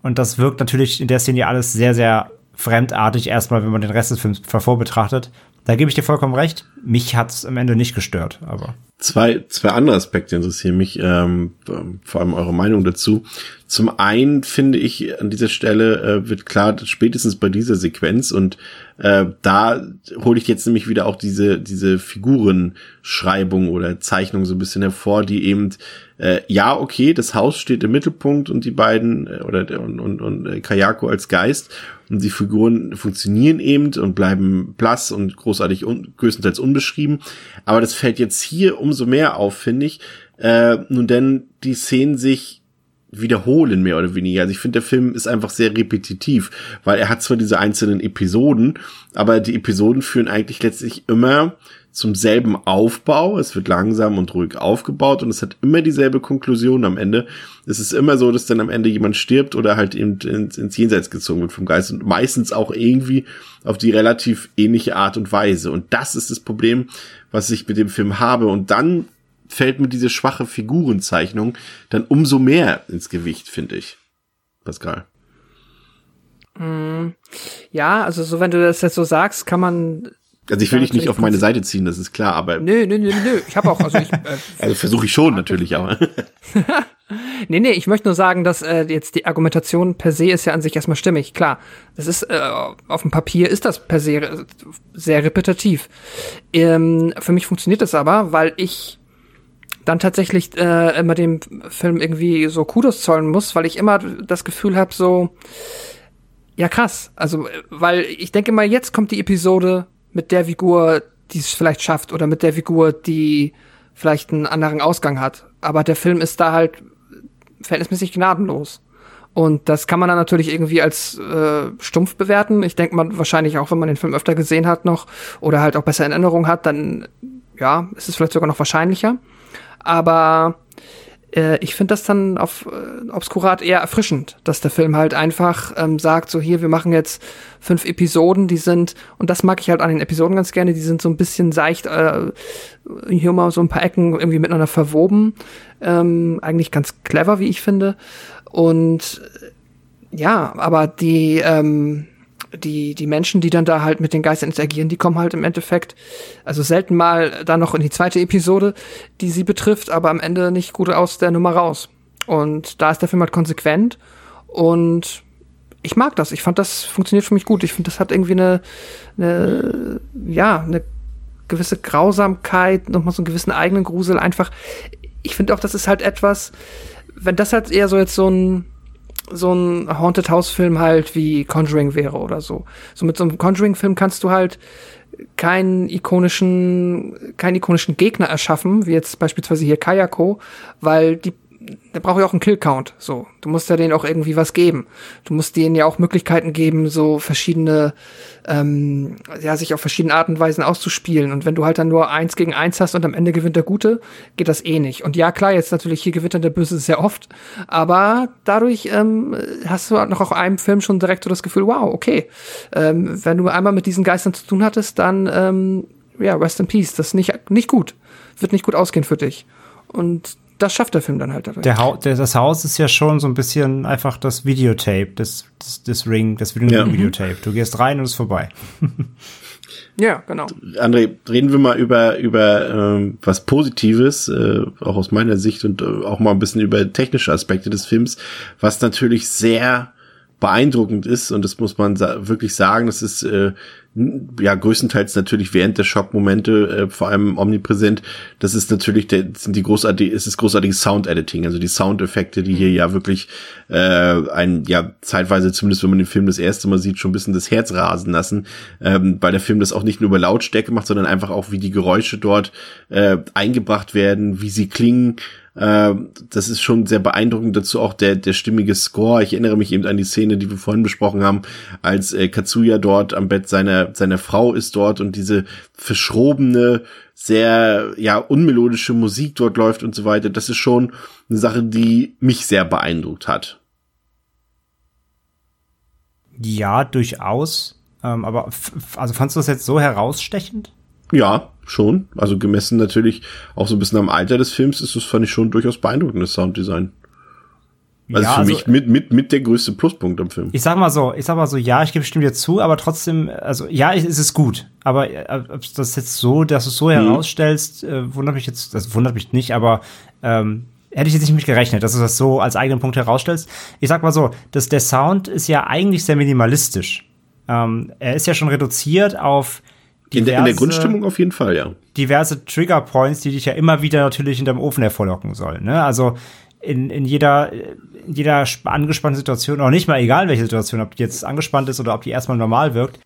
Und das wirkt natürlich in der Szene alles sehr, sehr fremdartig erstmal, wenn man den Rest des Films vor betrachtet. Da gebe ich dir vollkommen recht. Mich hat es am Ende nicht gestört, aber. Zwei, zwei andere Aspekte interessieren mich, ähm, vor allem eure Meinung dazu. Zum einen finde ich, an dieser Stelle äh, wird klar, spätestens bei dieser Sequenz und äh, da hole ich jetzt nämlich wieder auch diese, diese Figurenschreibung oder Zeichnung so ein bisschen hervor, die eben, äh, ja, okay, das Haus steht im Mittelpunkt und die beiden, äh, oder und, und, und äh, Kayako als Geist und die Figuren funktionieren eben und bleiben blass und großartig un größtenteils unbeschrieben. Aber das fällt jetzt hier umso mehr auf, finde ich. Äh, nun denn die Szenen sich wiederholen, mehr oder weniger. Also ich finde, der Film ist einfach sehr repetitiv, weil er hat zwar diese einzelnen Episoden, aber die Episoden führen eigentlich letztlich immer zum selben Aufbau. Es wird langsam und ruhig aufgebaut und es hat immer dieselbe Konklusion am Ende. Es ist immer so, dass dann am Ende jemand stirbt oder halt eben ins, ins Jenseits gezogen wird vom Geist und meistens auch irgendwie auf die relativ ähnliche Art und Weise. Und das ist das Problem, was ich mit dem Film habe. Und dann fällt mir diese schwache Figurenzeichnung dann umso mehr ins Gewicht, finde ich. Pascal. Mm, ja, also so wenn du das jetzt so sagst, kann man also ich will dich nicht auf meine Seite ziehen, das ist klar, aber. Nö, nö, nö, nö. Ich habe auch, also ich. Äh, also versuche ich schon natürlich, aber. nee, nee, ich möchte nur sagen, dass äh, jetzt die Argumentation per se ist ja an sich erstmal stimmig. Klar, das ist äh, auf dem Papier ist das per se sehr repetitiv. Ähm, für mich funktioniert das aber, weil ich dann tatsächlich äh, immer dem Film irgendwie so Kudos zollen muss, weil ich immer das Gefühl habe, so, ja krass. Also, weil ich denke mal, jetzt kommt die Episode mit der Figur, die es vielleicht schafft, oder mit der Figur, die vielleicht einen anderen Ausgang hat. Aber der Film ist da halt verhältnismäßig gnadenlos. Und das kann man dann natürlich irgendwie als äh, stumpf bewerten. Ich denke mal wahrscheinlich auch, wenn man den Film öfter gesehen hat noch oder halt auch besser in Erinnerung hat, dann ja, ist es vielleicht sogar noch wahrscheinlicher. Aber äh, ich finde das dann auf äh, Obskurat eher erfrischend, dass der Film halt einfach ähm, sagt, so hier, wir machen jetzt fünf Episoden, die sind, und das mag ich halt an den Episoden ganz gerne, die sind so ein bisschen seicht, äh, hier mal so ein paar Ecken irgendwie miteinander verwoben. Ähm, eigentlich ganz clever, wie ich finde. Und ja, aber die, ähm, die, die Menschen, die dann da halt mit den Geistern interagieren, die kommen halt im Endeffekt, also selten mal dann noch in die zweite Episode, die sie betrifft, aber am Ende nicht gut aus der Nummer raus. Und da ist der Film halt konsequent und ich mag das. Ich fand, das funktioniert für mich gut. Ich finde, das hat irgendwie eine, eine, ja, eine gewisse Grausamkeit, nochmal so einen gewissen eigenen Grusel. Einfach, ich finde auch, das ist halt etwas, wenn das halt eher so jetzt so ein, so ein Haunted House Film halt wie Conjuring wäre oder so. So mit so einem Conjuring Film kannst du halt keinen ikonischen, keinen ikonischen Gegner erschaffen, wie jetzt beispielsweise hier Kayako, weil die der braucht ja auch einen Kill-Count. So, du musst ja denen auch irgendwie was geben. Du musst denen ja auch Möglichkeiten geben, so verschiedene, ähm, ja, sich auf verschiedene Arten und Weisen auszuspielen. Und wenn du halt dann nur eins gegen eins hast und am Ende gewinnt der Gute, geht das eh nicht. Und ja, klar, jetzt natürlich hier gewinnt dann der Böse sehr oft, aber dadurch ähm, hast du halt noch auch einem Film schon direkt so das Gefühl, wow, okay, ähm, wenn du einmal mit diesen Geistern zu tun hattest, dann ähm, ja, rest in peace. Das ist nicht nicht gut, wird nicht gut ausgehen für dich. Und das schafft der Film dann halt dadurch. Der ha der, das Haus ist ja schon so ein bisschen einfach das Videotape, das, das, das Ring, das Videotape. Ja. Du gehst rein und es ist vorbei. ja, genau. André, reden wir mal über, über ähm, was Positives, äh, auch aus meiner Sicht und äh, auch mal ein bisschen über technische Aspekte des Films, was natürlich sehr beeindruckend ist und das muss man sa wirklich sagen, das ist äh, ja größtenteils natürlich während der Schockmomente äh, vor allem omnipräsent. Das ist natürlich der sind die großartige ist das großartige Sound Editing, also die Soundeffekte, die hier mhm. ja wirklich äh, ein ja zeitweise zumindest wenn man den Film das erste Mal sieht schon ein bisschen das Herz rasen lassen, ähm, weil der Film das auch nicht nur über Lautstärke macht, sondern einfach auch wie die Geräusche dort äh, eingebracht werden, wie sie klingen äh, das ist schon sehr beeindruckend. Dazu auch der, der stimmige Score. Ich erinnere mich eben an die Szene, die wir vorhin besprochen haben, als äh, Katsuya dort am Bett seiner, seiner Frau ist dort und diese verschrobene, sehr, ja, unmelodische Musik dort läuft und so weiter. Das ist schon eine Sache, die mich sehr beeindruckt hat. Ja, durchaus. Ähm, aber also fandst du das jetzt so herausstechend? Ja, schon. Also gemessen natürlich auch so ein bisschen am Alter des Films ist das, fand ich schon durchaus beeindruckendes Sounddesign. Also ja, für also, mich mit, mit, mit der größte Pluspunkt am Film. Ich sag mal so, ich sag mal so, ja, ich gebe bestimmt dir zu, aber trotzdem, also ja, es ist gut. Aber äh, ob das jetzt so, dass du es so mhm. herausstellst, äh, wundert mich jetzt, das wundert mich nicht, aber ähm, hätte ich jetzt nicht mit gerechnet, dass du das so als eigenen Punkt herausstellst. Ich sag mal so, dass der Sound ist ja eigentlich sehr minimalistisch. Ähm, er ist ja schon reduziert auf diverse, in, der, in der Grundstimmung auf jeden Fall, ja. Diverse Trigger Points, die dich ja immer wieder natürlich hinterm Ofen hervorlocken sollen. Ne? Also in, in jeder, in jeder angespannten Situation, auch nicht mal egal welche Situation, ob die jetzt angespannt ist oder ob die erstmal normal wirkt,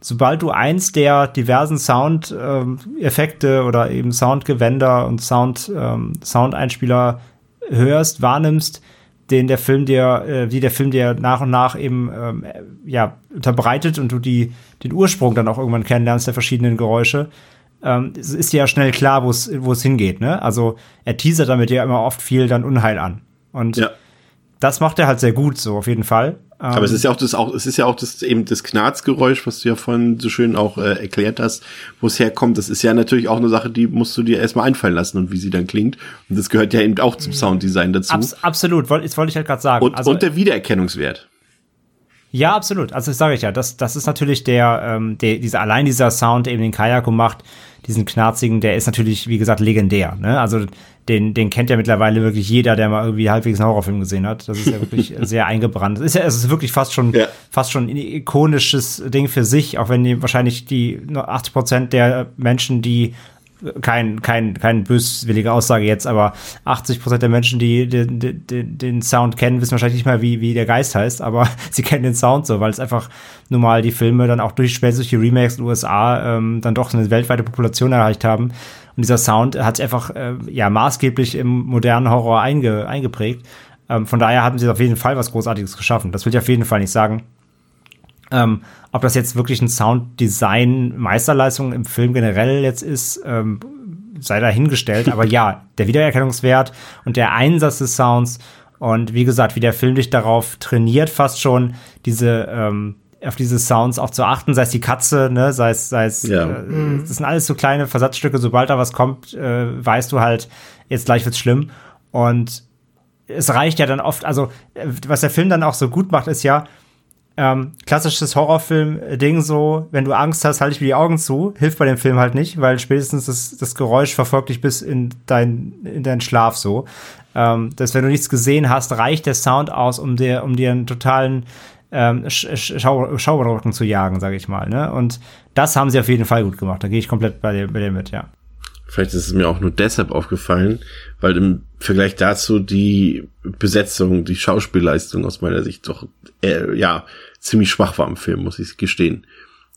sobald du eins der diversen Sound-Effekte ähm, oder eben Soundgewänder und Sound, ähm, Soundeinspieler hörst, wahrnimmst, den der Film dir, äh, wie der Film dir nach und nach eben ähm, ja unterbreitet und du die den Ursprung dann auch irgendwann kennenlernst der verschiedenen Geräusche, ähm, ist dir ja schnell klar, wo es wo es hingeht. Ne? Also er teasert damit ja immer oft viel dann Unheil an und ja. Das macht er halt sehr gut, so auf jeden Fall. Aber es ähm, ist ja auch das auch, es ist ja auch das eben das Knarzgeräusch, was du ja vorhin so schön auch äh, erklärt hast, wo es herkommt. Das ist ja natürlich auch eine Sache, die musst du dir erstmal einfallen lassen und wie sie dann klingt. Und das gehört ja eben auch zum Sounddesign dazu. Abs absolut, das wollte ich halt gerade sagen. Und, also, und der Wiedererkennungswert. Ja, absolut. Also das sage ich ja. Das, das ist natürlich der, ähm, der, dieser, allein dieser Sound, der eben den Kayako macht, diesen knarzigen, der ist natürlich, wie gesagt, legendär. Ne? Also den, den kennt ja mittlerweile wirklich jeder, der mal irgendwie halbwegs einen Horrorfilm gesehen hat. Das ist ja wirklich sehr eingebrannt. Es ist ja, es ist wirklich fast schon, ja. fast schon ein ikonisches Ding für sich, auch wenn die, wahrscheinlich die 80 Prozent der Menschen, die kein, kein, kein böswillige Aussage jetzt, aber 80 Prozent der Menschen, die den, den, den Sound kennen, wissen wahrscheinlich nicht mal, wie, wie der Geist heißt, aber sie kennen den Sound so, weil es einfach normal die Filme dann auch durch durch die Remakes in den USA ähm, dann doch eine weltweite Population erreicht haben. Und dieser Sound hat sich einfach äh, ja maßgeblich im modernen Horror einge, eingeprägt. Ähm, von daher haben sie auf jeden Fall was Großartiges geschaffen. Das will ich auf jeden Fall nicht sagen. Ähm, ob das jetzt wirklich ein Sounddesign-Meisterleistung im Film generell jetzt ist, ähm, sei dahingestellt. Aber ja, der Wiedererkennungswert und der Einsatz des Sounds und wie gesagt, wie der Film dich darauf trainiert, fast schon diese ähm, auf diese Sounds auch zu achten, sei es die Katze, ne, sei es, sei es, ja. äh, das sind alles so kleine Versatzstücke, sobald da was kommt, äh, weißt du halt, jetzt gleich wird's schlimm. Und es reicht ja dann oft, also äh, was der Film dann auch so gut macht, ist ja, ähm, klassisches Horrorfilm-Ding so, wenn du Angst hast, halte ich mir die Augen zu. Hilft bei dem Film halt nicht, weil spätestens das, das Geräusch verfolgt dich bis in dein, in deinen Schlaf so. Ähm, dass wenn du nichts gesehen hast, reicht der Sound aus, um dir, um dir einen totalen ähm, Schau Schauerrücken zu jagen, sage ich mal. Ne? Und das haben sie auf jeden Fall gut gemacht. Da gehe ich komplett bei dir, bei dir mit, ja. Vielleicht ist es mir auch nur deshalb aufgefallen, weil im Vergleich dazu die Besetzung, die Schauspielleistung aus meiner Sicht doch, äh, ja, ziemlich schwach war im Film, muss ich gestehen.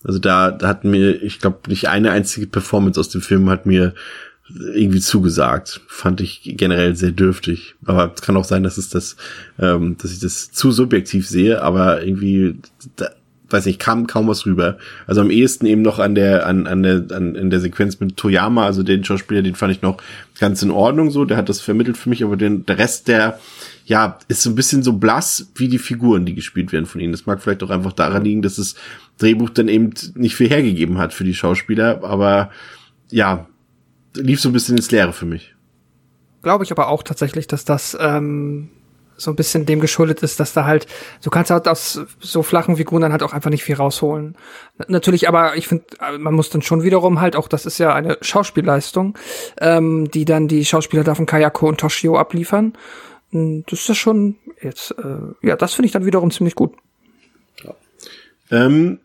Also da, da hat mir, ich glaube, nicht eine einzige Performance aus dem Film hat mir irgendwie zugesagt. Fand ich generell sehr dürftig. Aber es kann auch sein, dass es das, ähm, dass ich das zu subjektiv sehe, aber irgendwie, da, weiß nicht, kam kaum was rüber. Also am ehesten eben noch an der, an, an der, an, in der Sequenz mit Toyama, also den Schauspieler, den fand ich noch ganz in Ordnung so, der hat das vermittelt für mich, aber den, der Rest der, ja, ist so ein bisschen so blass wie die Figuren, die gespielt werden von ihnen. Das mag vielleicht auch einfach daran liegen, dass das Drehbuch dann eben nicht viel hergegeben hat für die Schauspieler, aber ja, lief so ein bisschen ins Leere für mich. Glaube ich aber auch tatsächlich, dass das ähm, so ein bisschen dem geschuldet ist, dass da halt, du kannst halt aus so flachen Figuren dann halt auch einfach nicht viel rausholen. Natürlich, aber ich finde, man muss dann schon wiederum halt auch, das ist ja eine Schauspielleistung, ähm, die dann die Schauspieler da von Kayako und Toshio abliefern. Das ist ja schon jetzt, äh, ja, das finde ich dann wiederum ziemlich gut. Ja. Ähm,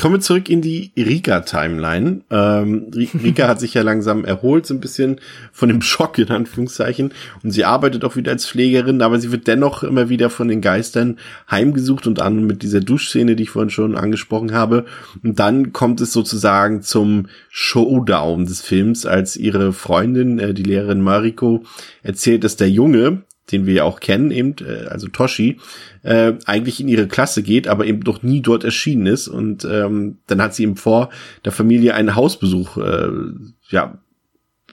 Kommen wir zurück in die Rika-Timeline. Ähm, Rika hat sich ja langsam erholt, so ein bisschen von dem Schock in Anführungszeichen. Und sie arbeitet auch wieder als Pflegerin, aber sie wird dennoch immer wieder von den Geistern heimgesucht und an mit dieser Duschszene, die ich vorhin schon angesprochen habe. Und dann kommt es sozusagen zum Showdown des Films, als ihre Freundin, äh, die Lehrerin Mariko, erzählt, dass der Junge, den wir ja auch kennen, eben, äh, also Toshi, äh, eigentlich in ihre Klasse geht, aber eben noch nie dort erschienen ist. Und ähm, dann hat sie ihm vor der Familie einen Hausbesuch äh, ja,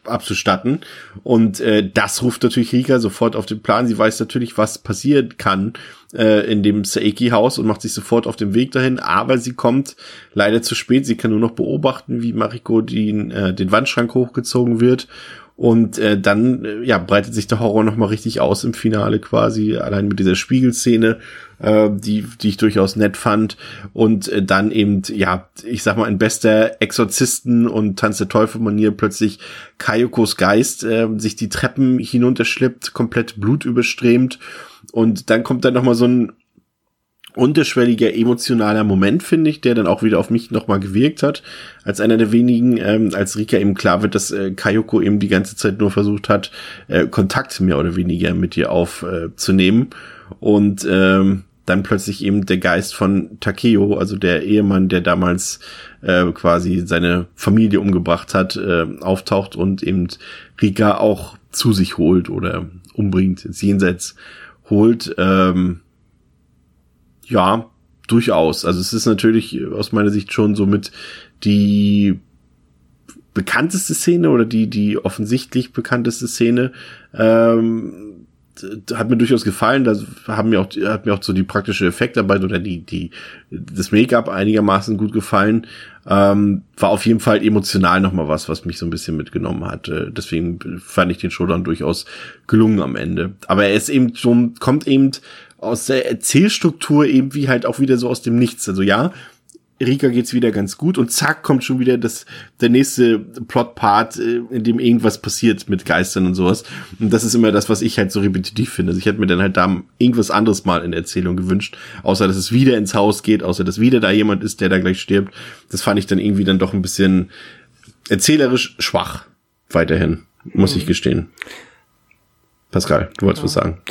abzustatten. Und äh, das ruft natürlich Rika sofort auf den Plan. Sie weiß natürlich, was passieren kann äh, in dem Saeki-Haus und macht sich sofort auf den Weg dahin. Aber sie kommt leider zu spät. Sie kann nur noch beobachten, wie Mariko den, äh, den Wandschrank hochgezogen wird. Und äh, dann äh, ja, breitet sich der Horror nochmal richtig aus im Finale quasi, allein mit dieser Spiegelszene, äh, die, die ich durchaus nett fand. Und äh, dann eben, ja, ich sag mal, in bester Exorzisten- und Tanz der Teufel-Manier plötzlich Kayokos Geist äh, sich die Treppen hinunterschlippt, komplett blutüberströmt. Und dann kommt dann nochmal so ein unterschwelliger emotionaler Moment, finde ich, der dann auch wieder auf mich nochmal gewirkt hat, als einer der wenigen, ähm, als Rika eben klar wird, dass äh, Kayoko eben die ganze Zeit nur versucht hat, äh, Kontakt mehr oder weniger mit ihr aufzunehmen. Äh, und ähm, dann plötzlich eben der Geist von Takeo, also der Ehemann, der damals äh, quasi seine Familie umgebracht hat, äh, auftaucht und eben Rika auch zu sich holt oder umbringt, ins Jenseits holt. Ähm, ja, durchaus. Also es ist natürlich aus meiner Sicht schon so mit die bekannteste Szene oder die, die offensichtlich bekannteste Szene. Ähm, hat mir durchaus gefallen. Da haben mir auch, hat mir auch so die praktische Effektarbeit oder die, die, das Make-up einigermaßen gut gefallen. Ähm, war auf jeden Fall emotional nochmal was, was mich so ein bisschen mitgenommen hat. Äh, deswegen fand ich den Show dann durchaus gelungen am Ende. Aber er ist eben so, kommt eben aus der Erzählstruktur eben wie halt auch wieder so aus dem Nichts. Also ja, Rika geht's wieder ganz gut und zack kommt schon wieder das der nächste Plotpart, äh, in dem irgendwas passiert mit Geistern und sowas. Und das ist immer das, was ich halt so repetitiv finde. Also ich hätte mir dann halt da irgendwas anderes mal in der Erzählung gewünscht, außer dass es wieder ins Haus geht, außer dass wieder da jemand ist, der da gleich stirbt. Das fand ich dann irgendwie dann doch ein bisschen erzählerisch schwach weiterhin, muss ich gestehen. Pascal, du wolltest ja. was sagen.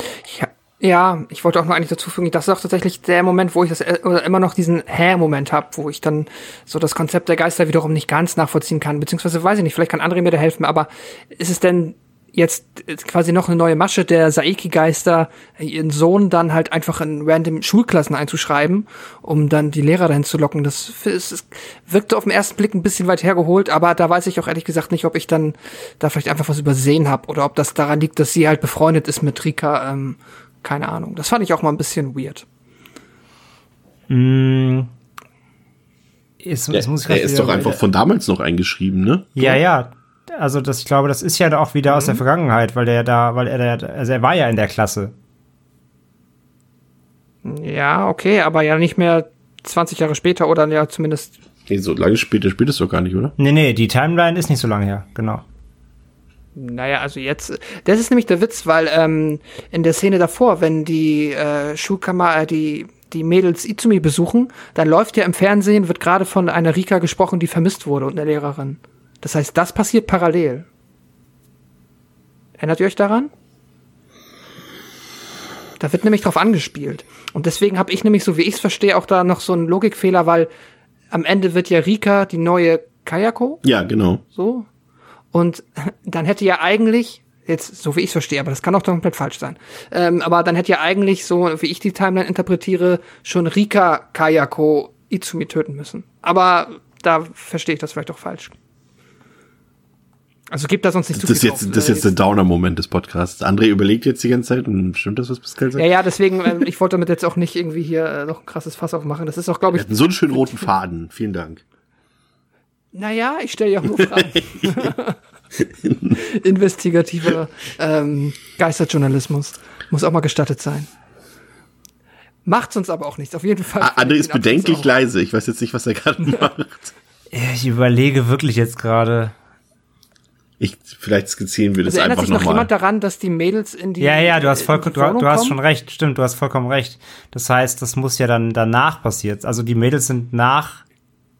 Ja, ja, ich wollte auch nur eigentlich dazu fügen, das ist auch tatsächlich der Moment, wo ich das äh, oder immer noch diesen Hä-Moment habe, wo ich dann so das Konzept der Geister wiederum nicht ganz nachvollziehen kann, beziehungsweise weiß ich nicht, vielleicht kann André mir da helfen, aber ist es denn jetzt quasi noch eine neue Masche der Saiki-Geister, ihren Sohn dann halt einfach in random Schulklassen einzuschreiben, um dann die Lehrer dahin zu locken. Das, das wirkte auf den ersten Blick ein bisschen weit hergeholt, aber da weiß ich auch ehrlich gesagt nicht, ob ich dann da vielleicht einfach was übersehen habe oder ob das daran liegt, dass sie halt befreundet ist mit Rika ähm, keine Ahnung. Das fand ich auch mal ein bisschen weird. Mm. Ist, der, er ist doch einfach von damals noch eingeschrieben, ne? Ja, ja. Also das, ich glaube, das ist ja auch wieder mhm. aus der mhm. Vergangenheit, weil der da, weil er da, also er war ja in der Klasse. Ja, okay, aber ja nicht mehr 20 Jahre später oder ja zumindest. Nee, so lange später spielt es doch gar nicht, oder? Nee, nee, die Timeline ist nicht so lange her, genau. Naja, also jetzt, das ist nämlich der Witz, weil ähm, in der Szene davor, wenn die äh, Schulkammer, äh, die, die Mädels Izumi besuchen, dann läuft ja im Fernsehen, wird gerade von einer Rika gesprochen, die vermisst wurde und einer Lehrerin. Das heißt, das passiert parallel. Erinnert ihr euch daran? Da wird nämlich drauf angespielt. Und deswegen habe ich nämlich, so wie ich es verstehe, auch da noch so einen Logikfehler, weil am Ende wird ja Rika die neue Kayako. Ja, genau. So. Und dann hätte ja eigentlich, jetzt so wie ich es verstehe, aber das kann auch komplett falsch sein, ähm, aber dann hätte ja eigentlich, so wie ich die Timeline interpretiere, schon Rika Kayako Izumi töten müssen. Aber da verstehe ich das vielleicht auch falsch. Also gibt da sonst nicht zu das viel jetzt, drauf, Das ist jetzt der Downer-Moment des Podcasts. André überlegt jetzt die ganze Zeit und stimmt das, was Pascal sagt? Ja, ja, deswegen, äh, ich wollte damit jetzt auch nicht irgendwie hier äh, noch ein krasses Fass aufmachen. Das ist auch, glaube ich. so einen schönen roten Faden. Vielen Dank. Naja, ich stelle ja auch nur Fragen. Investigativer ähm, Geisterjournalismus muss auch mal gestattet sein. Macht's uns aber auch nichts, auf jeden Fall. Ah, André ist bedenklich leise. Ich weiß jetzt nicht, was er gerade macht. Ich überlege wirklich jetzt gerade. Ich, vielleicht skizzieren wir das also einfach nochmal. Erinnert sich noch, jemand daran, dass die Mädels in die Ja, ja, du hast vollkommen, du, du, hast schon recht, stimmt, du hast vollkommen recht. Das heißt, das muss ja dann danach passiert. Also die Mädels sind nach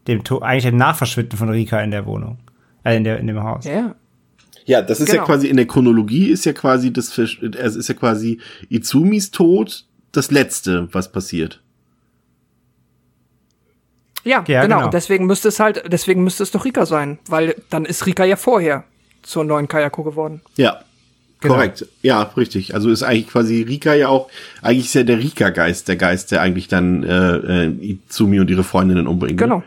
dem eigentlich dem Nachverschwinden von Rika in der Wohnung, äh, in, der, in dem Haus. Ja. Ja, das ist genau. ja quasi in der Chronologie ist ja quasi das, es ist ja quasi Izumis Tod das letzte, was passiert. Ja, ja genau. genau. Deswegen müsste es halt, deswegen müsste es doch Rika sein, weil dann ist Rika ja vorher zur neuen Kayako geworden. Ja. Genau. Korrekt. Ja, richtig. Also ist eigentlich quasi Rika ja auch, eigentlich ist ja der Rika-Geist der Geist, der eigentlich dann äh, äh, Izumi und ihre Freundinnen umbringt. Genau.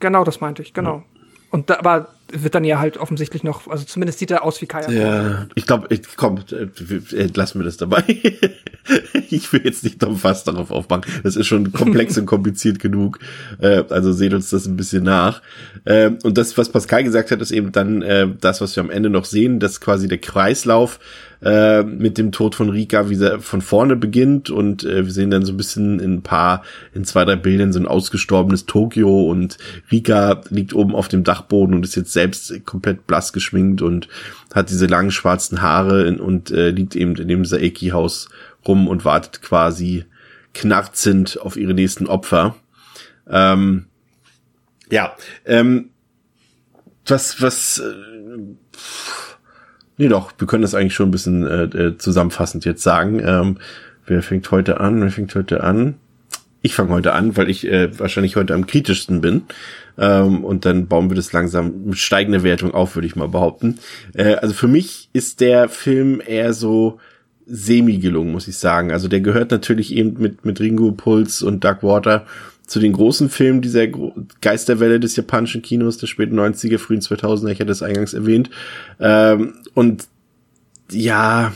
Genau, das meinte ich, genau. Ja. Und da, aber wird dann ja halt offensichtlich noch, also zumindest sieht er aus wie Kaya. Ja, ich glaube, ich, komm, äh, lassen wir das dabei. ich will jetzt nicht noch fast darauf aufmachen. Das ist schon komplex und kompliziert genug. Äh, also seht uns das ein bisschen nach. Äh, und das, was Pascal gesagt hat, ist eben dann äh, das, was wir am Ende noch sehen, dass quasi der Kreislauf äh, mit dem Tod von Rika, wie er von vorne beginnt und äh, wir sehen dann so ein bisschen in ein paar, in zwei, drei Bildern so ein ausgestorbenes Tokio und Rika liegt oben auf dem Dachboden und ist jetzt selbst komplett blass geschminkt und hat diese langen schwarzen Haare in, und äh, liegt eben in dem Saeki-Haus rum und wartet quasi knarzend auf ihre nächsten Opfer. Ähm, ja, ähm, was, was, äh, Nee, doch, wir können das eigentlich schon ein bisschen äh, äh, zusammenfassend jetzt sagen. Ähm, wer fängt heute an? Wer fängt heute an? Ich fange heute an, weil ich äh, wahrscheinlich heute am kritischsten bin. Ähm, und dann bauen wir das langsam mit steigender Wertung auf, würde ich mal behaupten. Äh, also für mich ist der Film eher so semi gelungen, muss ich sagen. Also der gehört natürlich eben mit, mit Ringo Puls und Dark Water zu den großen Filmen dieser Geisterwelle des japanischen Kinos der späten 90er, frühen 2000er, ich hatte es eingangs erwähnt. Ähm, und ja,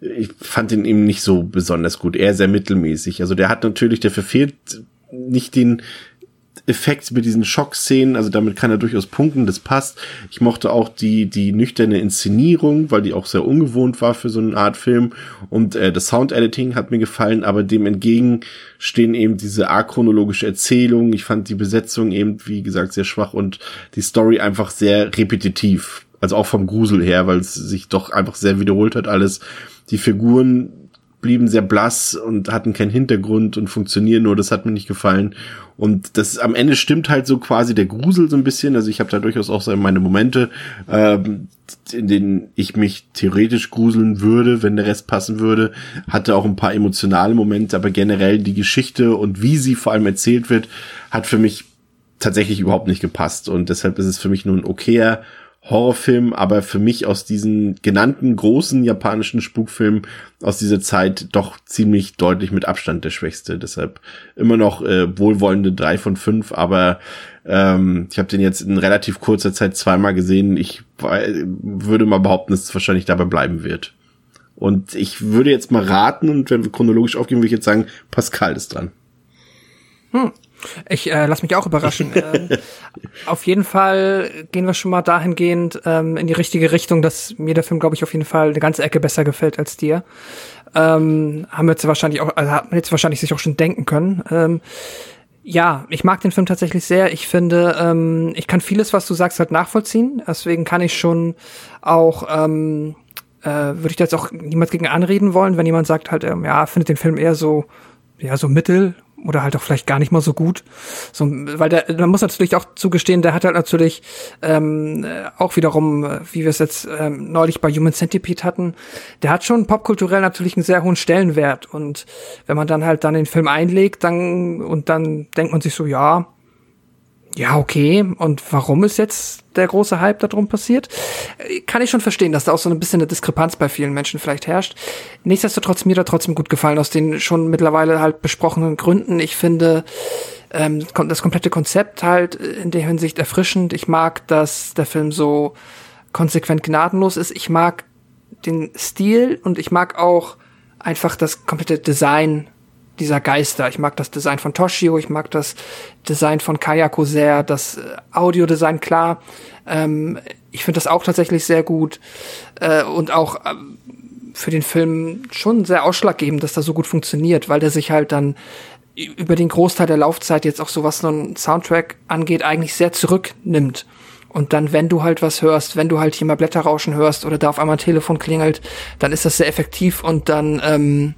ich fand ihn eben nicht so besonders gut, eher sehr mittelmäßig. Also der hat natürlich, der verfehlt nicht den, Effekt mit diesen Schockszenen, also damit kann er durchaus punkten, das passt. Ich mochte auch die, die nüchterne Inszenierung, weil die auch sehr ungewohnt war für so eine Art Film. Und äh, das Sound-Editing hat mir gefallen, aber dem entgegen stehen eben diese achronologische Erzählung. Ich fand die Besetzung eben, wie gesagt, sehr schwach und die Story einfach sehr repetitiv. Also auch vom Grusel her, weil es sich doch einfach sehr wiederholt hat alles. Die Figuren blieben sehr blass und hatten keinen Hintergrund und funktionieren nur, das hat mir nicht gefallen. Und das am Ende stimmt halt so quasi der Grusel so ein bisschen. Also ich habe da durchaus auch so meine Momente, ähm, in denen ich mich theoretisch gruseln würde, wenn der Rest passen würde. Hatte auch ein paar emotionale Momente, aber generell die Geschichte und wie sie vor allem erzählt wird, hat für mich tatsächlich überhaupt nicht gepasst. Und deshalb ist es für mich nur ein okayer Horrorfilm, aber für mich aus diesen genannten großen japanischen Spukfilmen aus dieser Zeit doch ziemlich deutlich mit Abstand der schwächste. Deshalb immer noch äh, wohlwollende drei von fünf, aber ähm, ich habe den jetzt in relativ kurzer Zeit zweimal gesehen. Ich würde mal behaupten, dass es wahrscheinlich dabei bleiben wird. Und ich würde jetzt mal raten, und wenn wir chronologisch aufgehen, würde ich jetzt sagen, Pascal ist dran. Hm. Ich äh, lass mich auch überraschen. ähm, auf jeden Fall gehen wir schon mal dahingehend ähm, in die richtige Richtung, dass mir der Film, glaube ich, auf jeden Fall eine ganze Ecke besser gefällt als dir. Ähm, haben wir jetzt wahrscheinlich auch, also hat man jetzt wahrscheinlich sich auch schon denken können. Ähm, ja, ich mag den Film tatsächlich sehr. Ich finde, ähm, ich kann vieles, was du sagst, halt nachvollziehen. Deswegen kann ich schon auch ähm, äh, würde ich da jetzt auch niemand gegen anreden wollen, wenn jemand sagt halt, ähm, ja, findet den Film eher so, ja, so mittel oder halt auch vielleicht gar nicht mal so gut. So, weil der, man muss natürlich auch zugestehen, der hat halt natürlich ähm, auch wiederum, wie wir es jetzt ähm, neulich bei Human Centipede hatten, der hat schon popkulturell natürlich einen sehr hohen Stellenwert. Und wenn man dann halt dann den Film einlegt, dann und dann denkt man sich so, ja, ja, okay. Und warum ist jetzt der große Hype darum passiert? Kann ich schon verstehen, dass da auch so ein bisschen eine Diskrepanz bei vielen Menschen vielleicht herrscht. Nichtsdestotrotz mir da trotzdem gut gefallen, aus den schon mittlerweile halt besprochenen Gründen. Ich finde ähm, das komplette Konzept halt in der Hinsicht erfrischend. Ich mag, dass der Film so konsequent gnadenlos ist. Ich mag den Stil und ich mag auch einfach das komplette Design dieser Geister. Ich mag das Design von Toshio, ich mag das Design von Kayako sehr, das äh, Audiodesign klar. Ähm, ich finde das auch tatsächlich sehr gut äh, und auch ähm, für den Film schon sehr ausschlaggebend, dass das so gut funktioniert, weil der sich halt dann über den Großteil der Laufzeit jetzt auch so was so ein Soundtrack angeht, eigentlich sehr zurücknimmt. Und dann, wenn du halt was hörst, wenn du halt hier mal Blätterrauschen hörst oder da auf einmal ein Telefon klingelt, dann ist das sehr effektiv und dann ähm,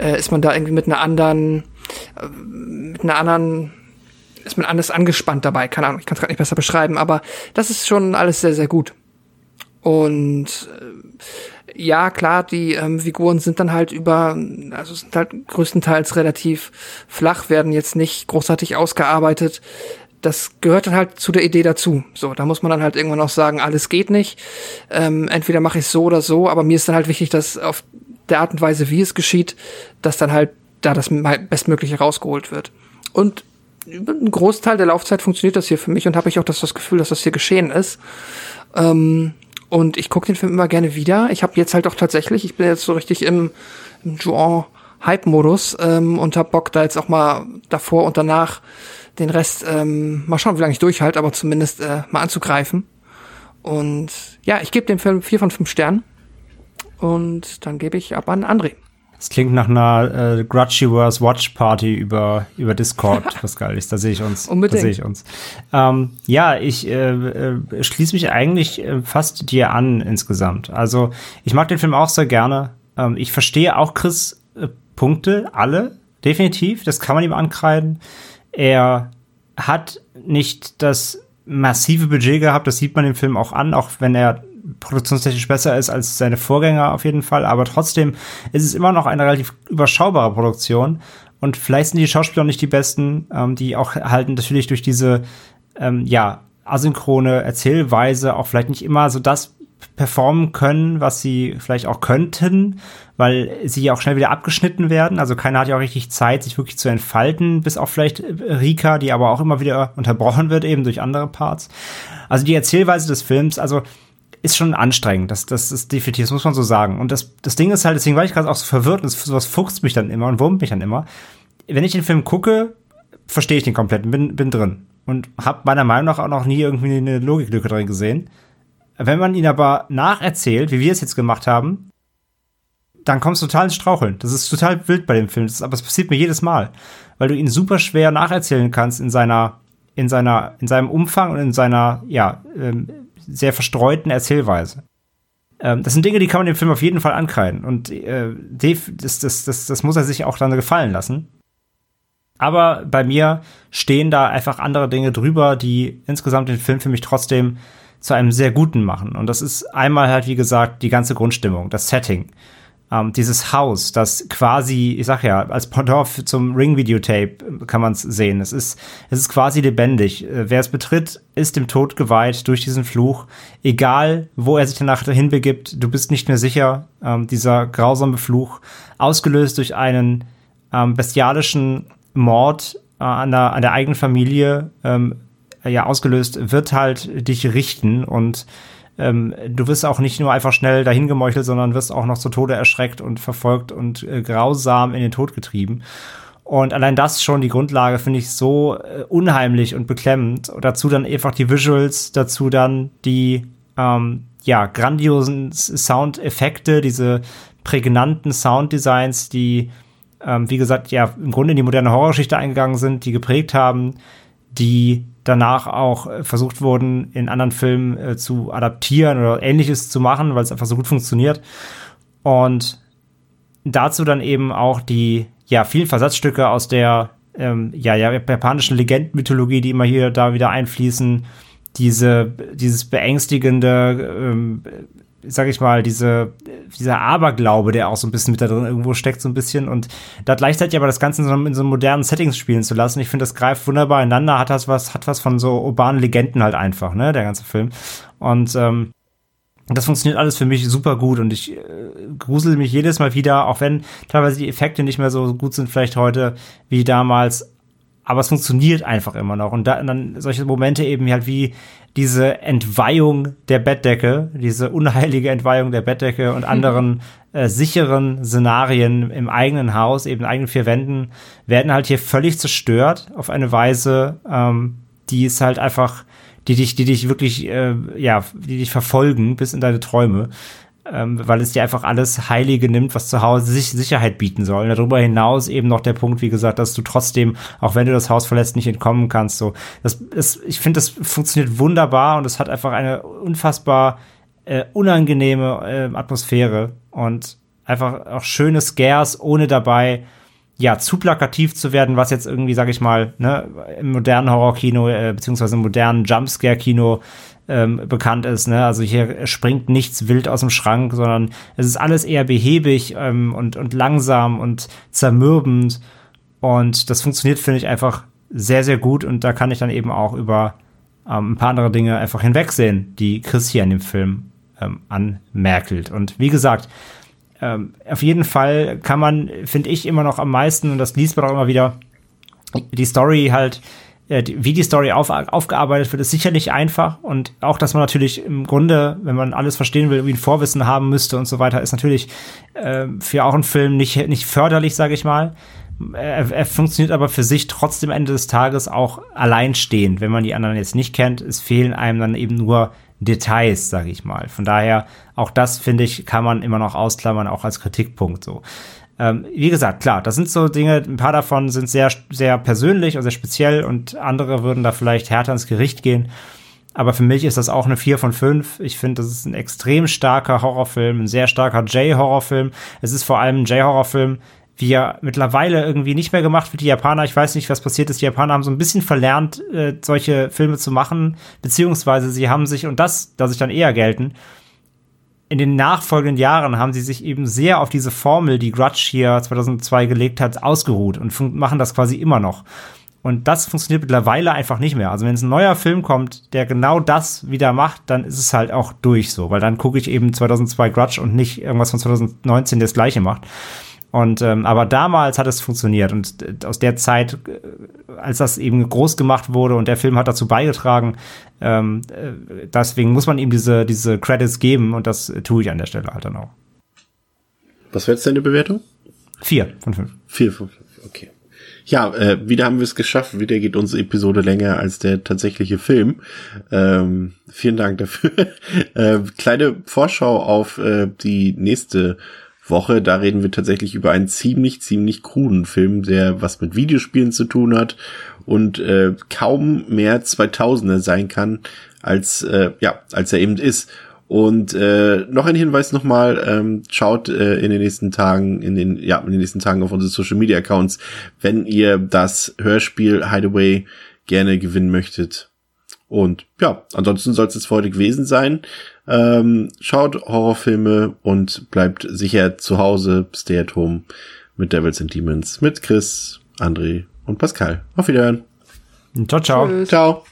äh, ist man da irgendwie mit einer anderen, äh, mit einer anderen, ist man anders angespannt dabei. Keine Ahnung, ich kann es gerade nicht besser beschreiben, aber das ist schon alles sehr, sehr gut. Und äh, ja, klar, die ähm, Figuren sind dann halt über, also sind halt größtenteils relativ flach, werden jetzt nicht großartig ausgearbeitet. Das gehört dann halt zu der Idee dazu. So, da muss man dann halt irgendwann auch sagen, alles geht nicht. Ähm, entweder mache ich so oder so, aber mir ist dann halt wichtig, dass auf der Art und Weise, wie es geschieht, dass dann halt da das Bestmögliche rausgeholt wird. Und über einen Großteil der Laufzeit funktioniert das hier für mich und habe ich auch das, das Gefühl, dass das hier geschehen ist. Ähm, und ich gucke den Film immer gerne wieder. Ich habe jetzt halt auch tatsächlich, ich bin jetzt so richtig im, im Juan Hype-Modus ähm, und hab Bock, da jetzt auch mal davor und danach den Rest, ähm, mal schauen, wie lange ich durchhalte, aber zumindest äh, mal anzugreifen. Und ja, ich gebe dem Film vier von fünf Sternen. Und dann gebe ich ab an André. Das klingt nach einer äh, Grudgyverse Watch Party über, über Discord, was geil ist. Da sehe ich uns. Unbedingt. Da sehe ich uns. Ähm, ja, ich äh, äh, schließe mich eigentlich äh, fast dir an insgesamt. Also ich mag den Film auch sehr gerne. Ähm, ich verstehe auch Chris äh, Punkte, alle, definitiv. Das kann man ihm ankreiden. Er hat nicht das massive Budget gehabt, das sieht man im Film auch an, auch wenn er produktionstechnisch besser ist als seine Vorgänger auf jeden Fall, aber trotzdem ist es immer noch eine relativ überschaubare Produktion und vielleicht sind die Schauspieler auch nicht die besten, ähm, die auch halten natürlich durch diese ähm, ja asynchrone Erzählweise auch vielleicht nicht immer so das performen können, was sie vielleicht auch könnten, weil sie ja auch schnell wieder abgeschnitten werden. Also keiner hat ja auch richtig Zeit, sich wirklich zu entfalten, bis auf vielleicht Rika, die aber auch immer wieder unterbrochen wird, eben durch andere Parts. Also die Erzählweise des Films, also ist schon anstrengend. Das, das ist definitiv, das muss man so sagen. Und das, das Ding ist halt, deswegen war ich gerade auch so verwirrt und sowas fuchst mich dann immer und wurmt mich dann immer. Wenn ich den Film gucke, verstehe ich den komplett, bin, bin drin. Und habe meiner Meinung nach auch noch nie irgendwie eine Logiklücke drin gesehen. Wenn man ihn aber nacherzählt, wie wir es jetzt gemacht haben, dann kommst du total ins Straucheln. Das ist total wild bei dem Film. Das, aber es passiert mir jedes Mal, weil du ihn super schwer nacherzählen kannst in seiner, in seiner, in seinem Umfang und in seiner, ja, ähm, sehr verstreuten Erzählweise. Ähm, das sind Dinge, die kann man dem Film auf jeden Fall ankreiden. Und äh, das, das, das, das muss er sich auch dann gefallen lassen. Aber bei mir stehen da einfach andere Dinge drüber, die insgesamt den Film für mich trotzdem zu einem sehr guten machen. Und das ist einmal halt, wie gesagt, die ganze Grundstimmung, das Setting. Ähm, dieses Haus, das quasi, ich sag ja, als Pendant zum Ring-Videotape kann man es sehen. Es ist, es ist quasi lebendig. Äh, wer es betritt, ist dem Tod geweiht durch diesen Fluch. Egal, wo er sich danach hinbegibt, du bist nicht mehr sicher. Ähm, dieser grausame Fluch, ausgelöst durch einen ähm, bestialischen Mord äh, an, der, an der eigenen Familie, ähm, ja ausgelöst, wird halt dich richten und ähm, du wirst auch nicht nur einfach schnell dahin gemeuchelt, sondern wirst auch noch zu Tode erschreckt und verfolgt und äh, grausam in den Tod getrieben. Und allein das schon die Grundlage finde ich so äh, unheimlich und beklemmend. Und dazu dann einfach die Visuals, dazu dann die ähm, ja grandiosen Soundeffekte, diese prägnanten Sounddesigns, die ähm, wie gesagt ja im Grunde in die moderne Horrorgeschichte eingegangen sind, die geprägt haben, die danach auch äh, versucht wurden, in anderen Filmen äh, zu adaptieren oder ähnliches zu machen, weil es einfach so gut funktioniert. Und dazu dann eben auch die ja vielen Versatzstücke aus der ähm, ja, ja japanischen Legendenmythologie, die immer hier da wieder einfließen, diese dieses beängstigende ähm, sag ich mal, diese, dieser Aberglaube, der auch so ein bisschen mit da drin irgendwo steckt, so ein bisschen. Und da gleichzeitig aber das Ganze in so, in so modernen Settings spielen zu lassen. Ich finde, das greift wunderbar ineinander, hat das was, hat was von so urbanen Legenden halt einfach, ne, der ganze Film. Und ähm, das funktioniert alles für mich super gut und ich äh, grusel mich jedes Mal wieder, auch wenn teilweise die Effekte nicht mehr so gut sind, vielleicht heute wie damals. Aber es funktioniert einfach immer noch. Und, da, und dann solche Momente eben halt wie diese Entweihung der Bettdecke, diese unheilige Entweihung der Bettdecke und anderen äh, sicheren Szenarien im eigenen Haus, eben in eigenen vier Wänden, werden halt hier völlig zerstört auf eine Weise, ähm, die ist halt einfach, die dich, die dich wirklich, äh, ja, die dich verfolgen bis in deine Träume ähm, weil es dir einfach alles Heilige nimmt, was zu Hause sich Sicherheit bieten soll. Und darüber hinaus eben noch der Punkt, wie gesagt, dass du trotzdem, auch wenn du das Haus verlässt, nicht entkommen kannst. So, das, das, ich finde, das funktioniert wunderbar und es hat einfach eine unfassbar äh, unangenehme äh, Atmosphäre und einfach auch schöne Scares, ohne dabei ja, zu plakativ zu werden, was jetzt irgendwie, sag ich mal, ne, im modernen Horrorkino, äh, beziehungsweise im modernen Jumpscare-Kino ähm, bekannt ist. Ne? Also hier springt nichts wild aus dem Schrank, sondern es ist alles eher behäbig ähm, und, und langsam und zermürbend. Und das funktioniert, finde ich, einfach sehr, sehr gut. Und da kann ich dann eben auch über ähm, ein paar andere Dinge einfach hinwegsehen, die Chris hier in dem Film ähm, anmerkelt. Und wie gesagt, ähm, auf jeden Fall kann man, finde ich, immer noch am meisten, und das liest man auch immer wieder, die Story halt, wie die Story auf, aufgearbeitet wird, ist sicher nicht einfach. Und auch, dass man natürlich im Grunde, wenn man alles verstehen will, irgendwie ein Vorwissen haben müsste und so weiter, ist natürlich äh, für auch einen Film nicht, nicht förderlich, sage ich mal. Er, er funktioniert aber für sich trotzdem Ende des Tages auch alleinstehend, wenn man die anderen jetzt nicht kennt. Es fehlen einem dann eben nur Details, sage ich mal. Von daher, auch das finde ich, kann man immer noch ausklammern, auch als Kritikpunkt so. Ähm, wie gesagt, klar, das sind so Dinge, ein paar davon sind sehr, sehr persönlich und sehr speziell und andere würden da vielleicht härter ins Gericht gehen. Aber für mich ist das auch eine 4 von 5. Ich finde, das ist ein extrem starker Horrorfilm, ein sehr starker J-Horrorfilm. Es ist vor allem ein J-Horrorfilm, wie er mittlerweile irgendwie nicht mehr gemacht wird. Die Japaner, ich weiß nicht, was passiert ist. Die Japaner haben so ein bisschen verlernt, äh, solche Filme zu machen, beziehungsweise sie haben sich, und das, dass ich dann eher gelten, in den nachfolgenden Jahren haben sie sich eben sehr auf diese Formel, die Grudge hier 2002 gelegt hat, ausgeruht und machen das quasi immer noch. Und das funktioniert mittlerweile einfach nicht mehr. Also wenn es ein neuer Film kommt, der genau das wieder macht, dann ist es halt auch durch so, weil dann gucke ich eben 2002 Grudge und nicht irgendwas von 2019 das gleiche macht. Und ähm, aber damals hat es funktioniert und äh, aus der Zeit, äh, als das eben groß gemacht wurde und der Film hat dazu beigetragen, ähm, äh, deswegen muss man ihm diese diese Credits geben und das tue ich an der Stelle halt dann auch. Was wäre jetzt deine Bewertung? Vier von fünf. Vier von fünf. Okay. Ja, äh, wieder haben wir es geschafft. Wieder geht unsere Episode länger als der tatsächliche Film. Ähm, vielen Dank dafür. äh, kleine Vorschau auf äh, die nächste Woche. Da reden wir tatsächlich über einen ziemlich, ziemlich kruden Film, der was mit Videospielen zu tun hat und äh, kaum mehr 2000er sein kann, als, äh, ja, als er eben ist. Und äh, noch ein Hinweis nochmal, ähm, schaut äh, in den nächsten Tagen, in den, ja, in den nächsten Tagen auf unsere Social Media Accounts, wenn ihr das Hörspiel Hideaway gerne gewinnen möchtet. Und ja, ansonsten soll es jetzt für heute gewesen sein. Ähm, schaut Horrorfilme und bleibt sicher zu Hause. Stay at home mit Devils and Demons, mit Chris, André und Pascal. Auf Wiederhören. Ciao, ciao. Tschüss. Ciao.